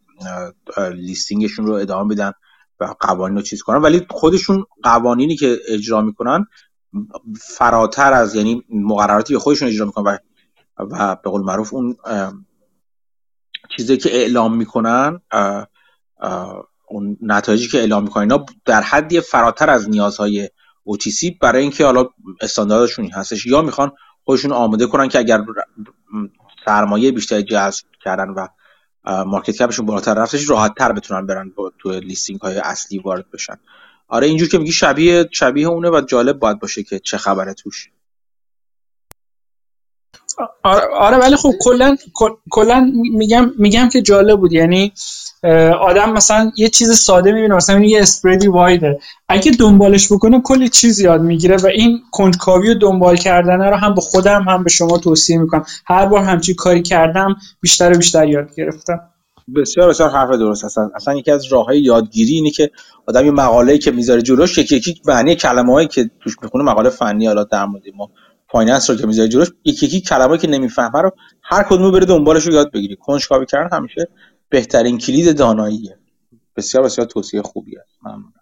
لیستینگشون رو ادامه بدن و قوانین رو چیز کنن. ولی خودشون قوانینی که اجرا می‌کنن فراتر از یعنی مقرراتی خودشون اجرا می‌کنن و, و به قول معروف اون چیزی که اعلام می‌کنن اون نتایجی که اعلام می‌کنن اینا در حدی فراتر از نیازهای OTC برای اینکه حالا استانداردشون هستش. یا می‌خوان خودشون آماده کنن که اگر سرمایه بیشتری جذب کردن و مارکت کپشون بالاتر رفتش راحت تر بتونن برن تو لیستینگ های اصلی وارد بشن. آره اینجور که میگی شبیه شبیه اونه و جالب باید باشه که چه خبره توش. آره, آره ولی خب کلا کلا میگم میگم که جالب بود. یعنی آدم مثلا یه چیز ساده می‌بینه مثلا یه اسپریدی وایده. اگه دنبالش بکنه کلی چیز یاد می‌گیره و این کنجکاوی و دنبال کردن رو هم به خودم هم به شما توصیه می‌کنم. هر بار همچی کاری کردم بیشتر و بیشتر یاد گرفتم. بسیار بسیار حرف درست. هستن اصلا یکی از راه های یادگیری اینه که آدم یه مقاله که می‌ذاره جلوش یکی یکی معنی کلمه هایی که توش می‌خونه مقاله فنی حالا در مورد ما finance رو که می‌ذاره جلوش یکی یکی کلمه‌ای که نمی‌فهمه رو هر کدومو بره دنبالش رو یاد بگیری. کنجکاوی کردن همیشه بهترین کلید داناییه. بسیار بسیار توصیه خوبیه. ممنونم.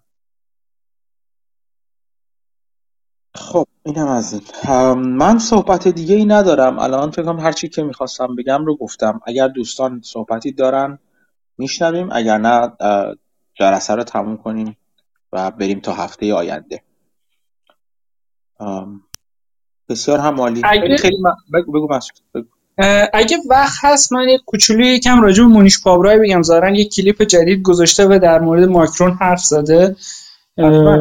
خب اینم از من صحبت دیگه ای ندارم. الان فکر کنم هر چی که می‌خواستم بگم رو گفتم. اگر دوستان صحبتی دارن میشنویم. اگر نه جلسه رو تموم کنیم و بریم تا هفته آینده. بسیار هم مالی خیلی بگو بگو بگو. اگه وقت هست من یک کوچولو یکم راجع به مونیش پابرای بگم. زارن یک کلیپ جدید گذاشته و در مورد ماکرون حرف زده.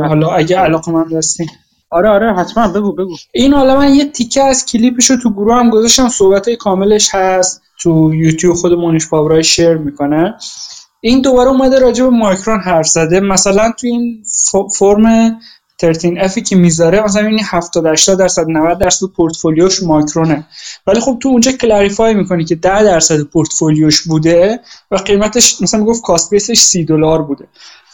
حالا اگه علاقه من دستین آره آره حتما. بگو بگو. این حالا من یه تیکه از کلیپشو تو گروه هم گذاشتم. صحبت کاملش هست. تو یوتیوب خود مونیش پابرای شیر می‌کنه. این دوباره اومده راجع به ماکرون حرف زده. مثلا تو این فرم 13F ی که می‌ذاره مثلا این 70 80 درصد 90 درصد portfolio ش Micron ه ولی خب تو اونجا clarify می‌کنی که 10 درصد پورتفولیوش بوده و قیمتش مثلا می‌گفت cost base ش 30 دلار بوده.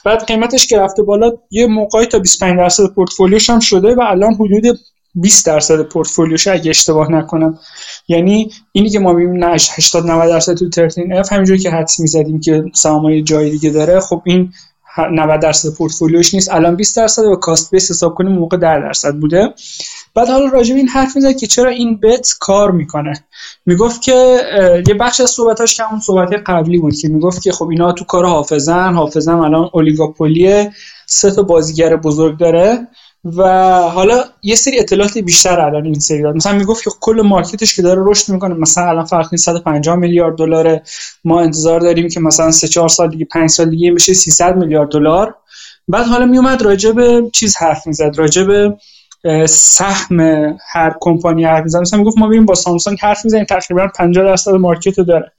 بعد قیمتش که رفته بالا یه موقعی تا 25 درصد پورتفولیوش هم شده و الان حدود 20 درصد پورتفولیوش اگه اشتباه نکنم. یعنی اینی که ما می‌بینیم 80 90 درصد تو 13F همینجوری که حدس می‌زدیم که سرمایه جای دیگه داره. خب این 90 درصد پورتفولیوش نیست. الان 20 درصد و کاست بیس حساب کنیم موقع 10 درصد بوده. بعد حالا راجع این حرف می‌زد که چرا این بت کار می‌کنه. می‌گفت که یه بخش از صحبتاش که اون صحبت قبلی بود که می‌گفت که خب اینا تو کار حافظن حافظن الان اولیگوپولی سه تا بازیگر بزرگ داره. و حالا یه سری اطلاعات بیشتر الان این سری داد. مثلا می‌گفت که کل مارکتش که داره رشد می‌کنه مثلا الان فرق 150 میلیارد دلار ما انتظار داریم که مثلا 3 4 سال دیگه 5 سال دیگه بشه 300 میلیارد دلار. بعد حالا میومد راجع به چیز حرف می‌زد راجع به سهم هر کمپانی حرف می‌زنه مثلا می‌گفت ما بریم با سامسونگ حرف می‌زنیم تقریبا 50 درصد مارکت داره.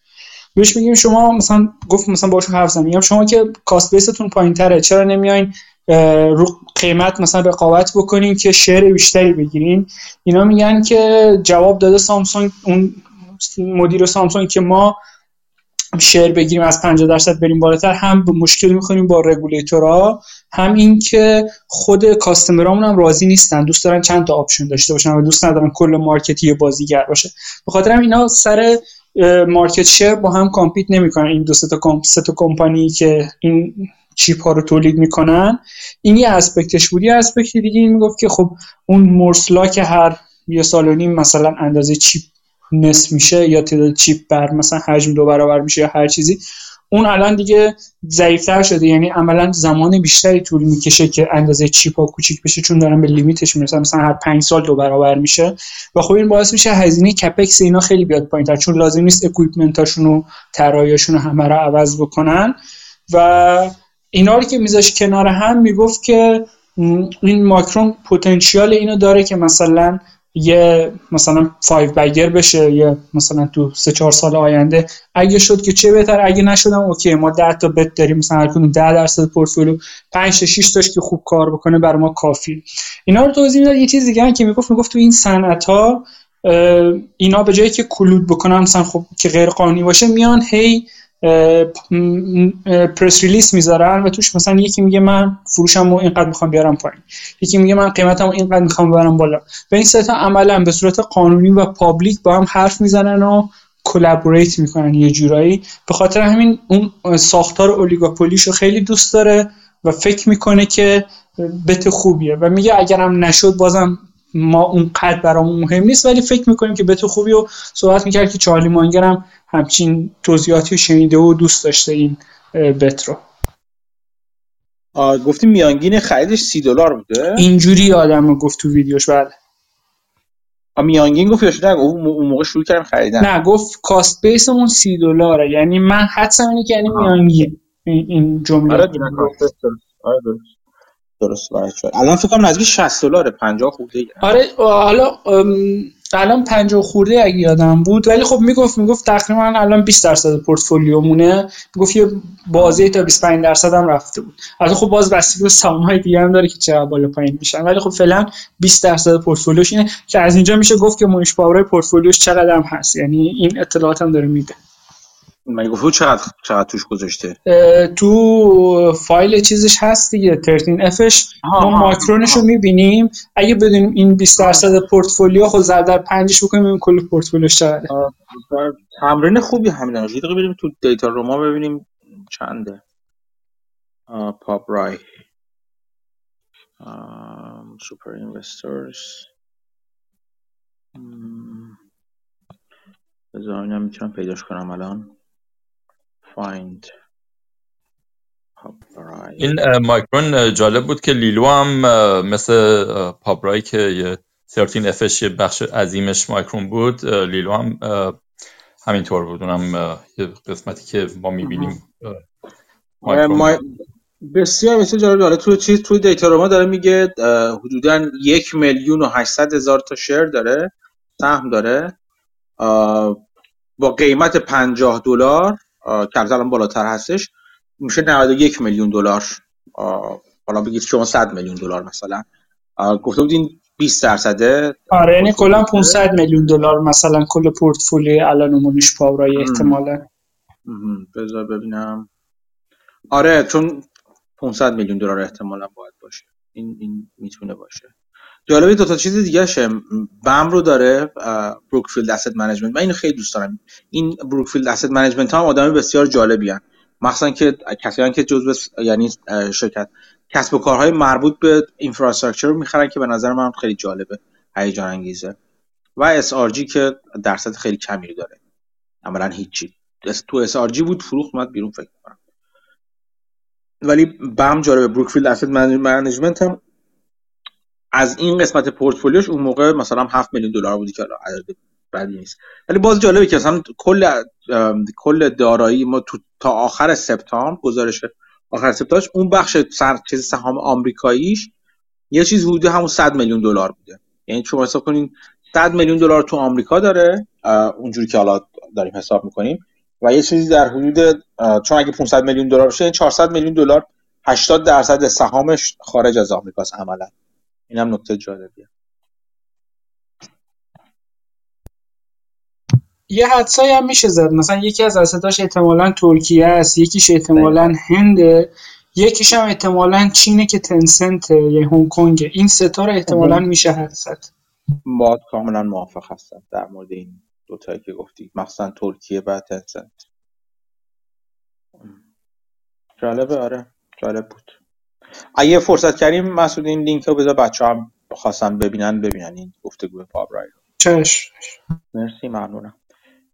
بهش میگیم شما مثلا گفت مثلا باشون حرف زدم میگم شما که کاست بیستون پایینتره چرا نمیاین رو قیمت مثلا رقابت بکنین که شیر بیشتری بگیرین اینا میگن که جواب داده سامسونگ اون مدیر سامسونگ که مارکت شیر بگیریم از 50 درصد بریم بالاتر هم مشکل می‌خوریم با رگولیتورها هم این که خود customer امون هم راضی نیستن دوست دارن چند تا option داشته باشن و دوست ندارن کل market یه بازیگر باشه. به خاطر همینا سر market share با هم compete نمی‌کنن. این دو کمپ تا کمپانی که این chip ها رو تولید می‌کنن. این یه aspect ش بود. یه aspect دیگه این می‌گفت که خب اون مرسلا که هر یه سال و نیم مثلا اندازه چیپ نصف میشه یا تعداد چیپ بر مثلا حجم دو برابر میشه یا هر چیزی اون الان دیگه ضعیفتر شده. یعنی عملا زمان بیشتری طول می‌کشه که اندازه چیپ ها کوچیک بشه چون دارن به لیمیتش می‌رسن. مثلا هر پنج سال دو برابر میشه. و خب این باعث میشه هزینه کپکس اینا خیلی بیاد پایینتر. چون لازم نیست اکویپمنتاشون و طراحیاشون همه رو عوض بکنن. و اینا رو که میذاش کنار هم می‌گفت که این Micron potential اینو داره که مثلا یه مثلا five bagger بشه یه مثلا تو سه چهار سال آینده. اگه شد که چه بهتر؟ اگه نشدم okay ما 10 تا bet داریم مثلا هر کدوم 10 درصد پورتفولیو 5 تا 6 تاش که خوب کار بکنه برای ما کافی. اینا رو توضیح می‌داد. یه چیز دیگه که می‌گفت می‌گفت تو این صنعت ها اینا به جایی که collude بکنن مثلا خب که غیر قانونی باشه میان هی press release می‌ذارن و توش مثلا یکی میگه من فروشم رو اینقدر می‌خوام بیارم پایین. یکی میگه من قیمتم رو اینقدر می‌خوام ببرم بالا. و این سه تا عملا به صورت قانونی و public با هم حرف می‌زنن و collaborate می‌کنن یه جورایی. به خاطر همین اون ساختار oligopoly شو خیلی دوست داره و فکر می‌کنه که bet خوبیه. و میگه اگرم نشد بازم ما اون قد برامون مهم نیست ولی فکر می‌کنیم که bet خوبی و صحبت می‌کرد که چارلی مانگر هم همچین توضیحاتی شنیده و دوست داشته این بت رو. گفتی میانگین خریدش سی دلار بوده؟ اینجوری آدم رو گفت تو ویدیوش بله. میانگین گفت یا اون موقع شروع کردم خریدن. نه گفت کاست بیسمون سی دلاره یعنی من حدسم اینه که یعنی میانگین این جمله. آره درست. درست الان فکر کنم نزدیک 60 دلاره 50 خورده آره حالا الان 50 خورده اگه یادم بود. ولی خب می‌گفت می‌گفت تقریبا الان 20 درصد پورتفولیومونه. می‌گفت یه بازی تا 25 درصد هم رفته بود. البته خب باز بستگی به سهام‌های دیگه هم داره که چقدر بالا پایین میشن. ولی خب فعلا 20 درصد پورتفولیوش اینه که از اینجا میشه گفت که مونیش پاورای پورتفولیوش چقدر هم هست. یعنی این اطلاعات هم داره میده. من گفت چقدر چقدر توش گذاشته؟ تو فایل چیزش هست دیگه 13 افش. ما ماکرونش رو می‌بینیم. اگه بدونیم این 20 درصد پورتفولیو خود ضرب در پنجش بکنیم ببینیم کل پورتفولیوش چقدره. تمرین خوبی همین یه دقیقه بریم تو Dataroma ببینیم چنده. Pabrai. Super investors. بذار می‌تونم پیداش کنم الان. Find. این Micron جالب بود که Li Lu هم مثل Pabrai که یه 13 افش یه بخش عظیمش مایکرون بود لیلو هم همینطور بود. اونم یه قسمتی که ما می‌بینیم بسیار بسیار جالب. داره توی چیز توی دیتا رو ما داره میگه حدودا یک میلیون و 800 هزار تا شیر داره سهم داره با قیمت 50 دلار. که الان بالاتر هستش میشه 91 میلیون دلار. حالا بگید شما 100 میلیون دلار مثلا. گفته بودین 20 درصده. آره یعنی کلا 500 میلیون دلار مثلا کل پورتفولیوی الان Mohnish Pabrai احتمالا. بذار ببینم. آره چون 500 میلیون دلار احتمالا باید باشه. این این می‌تونه باشه. جالبه دو تا چیز دیگه شه BAM رو داره Brookfield Asset Management من اینو خیلی دوست دارم. این Brookfield Asset Management هم آدم بسیار جالبی هن. مخصوصا که کسایی که جزء یعنی شرکت کسب و کارهای مربوط به اینفراستراکچر رو می‌خرن که به نظر من خیلی جالبه هیجان انگیزه و اس که درصد خیلی کمی داره. عملا هیچی. تو اس بود فروخت اومد بیرون فکر کنم ولی بم جالبه. بروکفیلد اسید منیجمنت هم از این قسمت پورتفولیوش اون موقع مثلا 7 میلیون دلار بودی که عدد بدی نیست. ولی باز جالبه که مثلا کل کل دارایی ما تو تا آخر سپتامبر گزارش آخر سپتامبر اون بخش سر چیز سهام آمریکاییش یه چیز حدود همون 100 میلیون دلار بوده. یعنی شما حساب کنین 100 میلیون دلار تو آمریکا داره اونجوری که حالا داریم حساب می‌کنیم و یه چیزی در حدود چون اگه 500 میلیون دلار بشه 400 میلیون دلار 80 درصد سهامش خارج از آمریکاست عملا. اینم نکته جالبیه. یه حدسایی هم میشه زد. مثلا یکی از اسداش احتمالا ترکیه است یکیش احتمالا هنده یکیش هم احتمالا چینه که تنسنت یا هنگ کنگ. این ستا رو احتمالا میشه حدس زد. با کاملا موافق هستم در مورد این دوتایی که گفتی مخصوصا ترکیه و تنسنت. جالبه آره. جالب بود. اگه فرصت کردیم مسعود این لینک رو بذار بچه هم خواستن ببینن ببینن این گفتگو پابرای رو چش. مرسی ممنونم.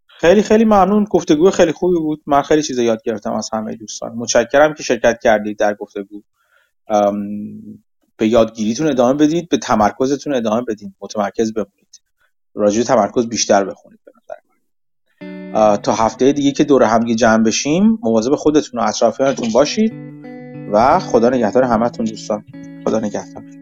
خیلی خیلی ممنون. گفتگو خیلی خوبی بود. من خیلی چیزا یاد گرفتم از همه دوستان. متشکرم که شرکت کردید در گفتگو. به یادگیریتون ادامه بدید به تمرکزتون ادامه بدید. متمرکز بمونید. راجع تمرکز بیشتر بخونید به نظر تا هفته دیگه که دور همگی جمع بشیم مواظب خودتون و اطرافیانتون باشید. و خدا نگهدار همتون دوستان. خدا نگهدار.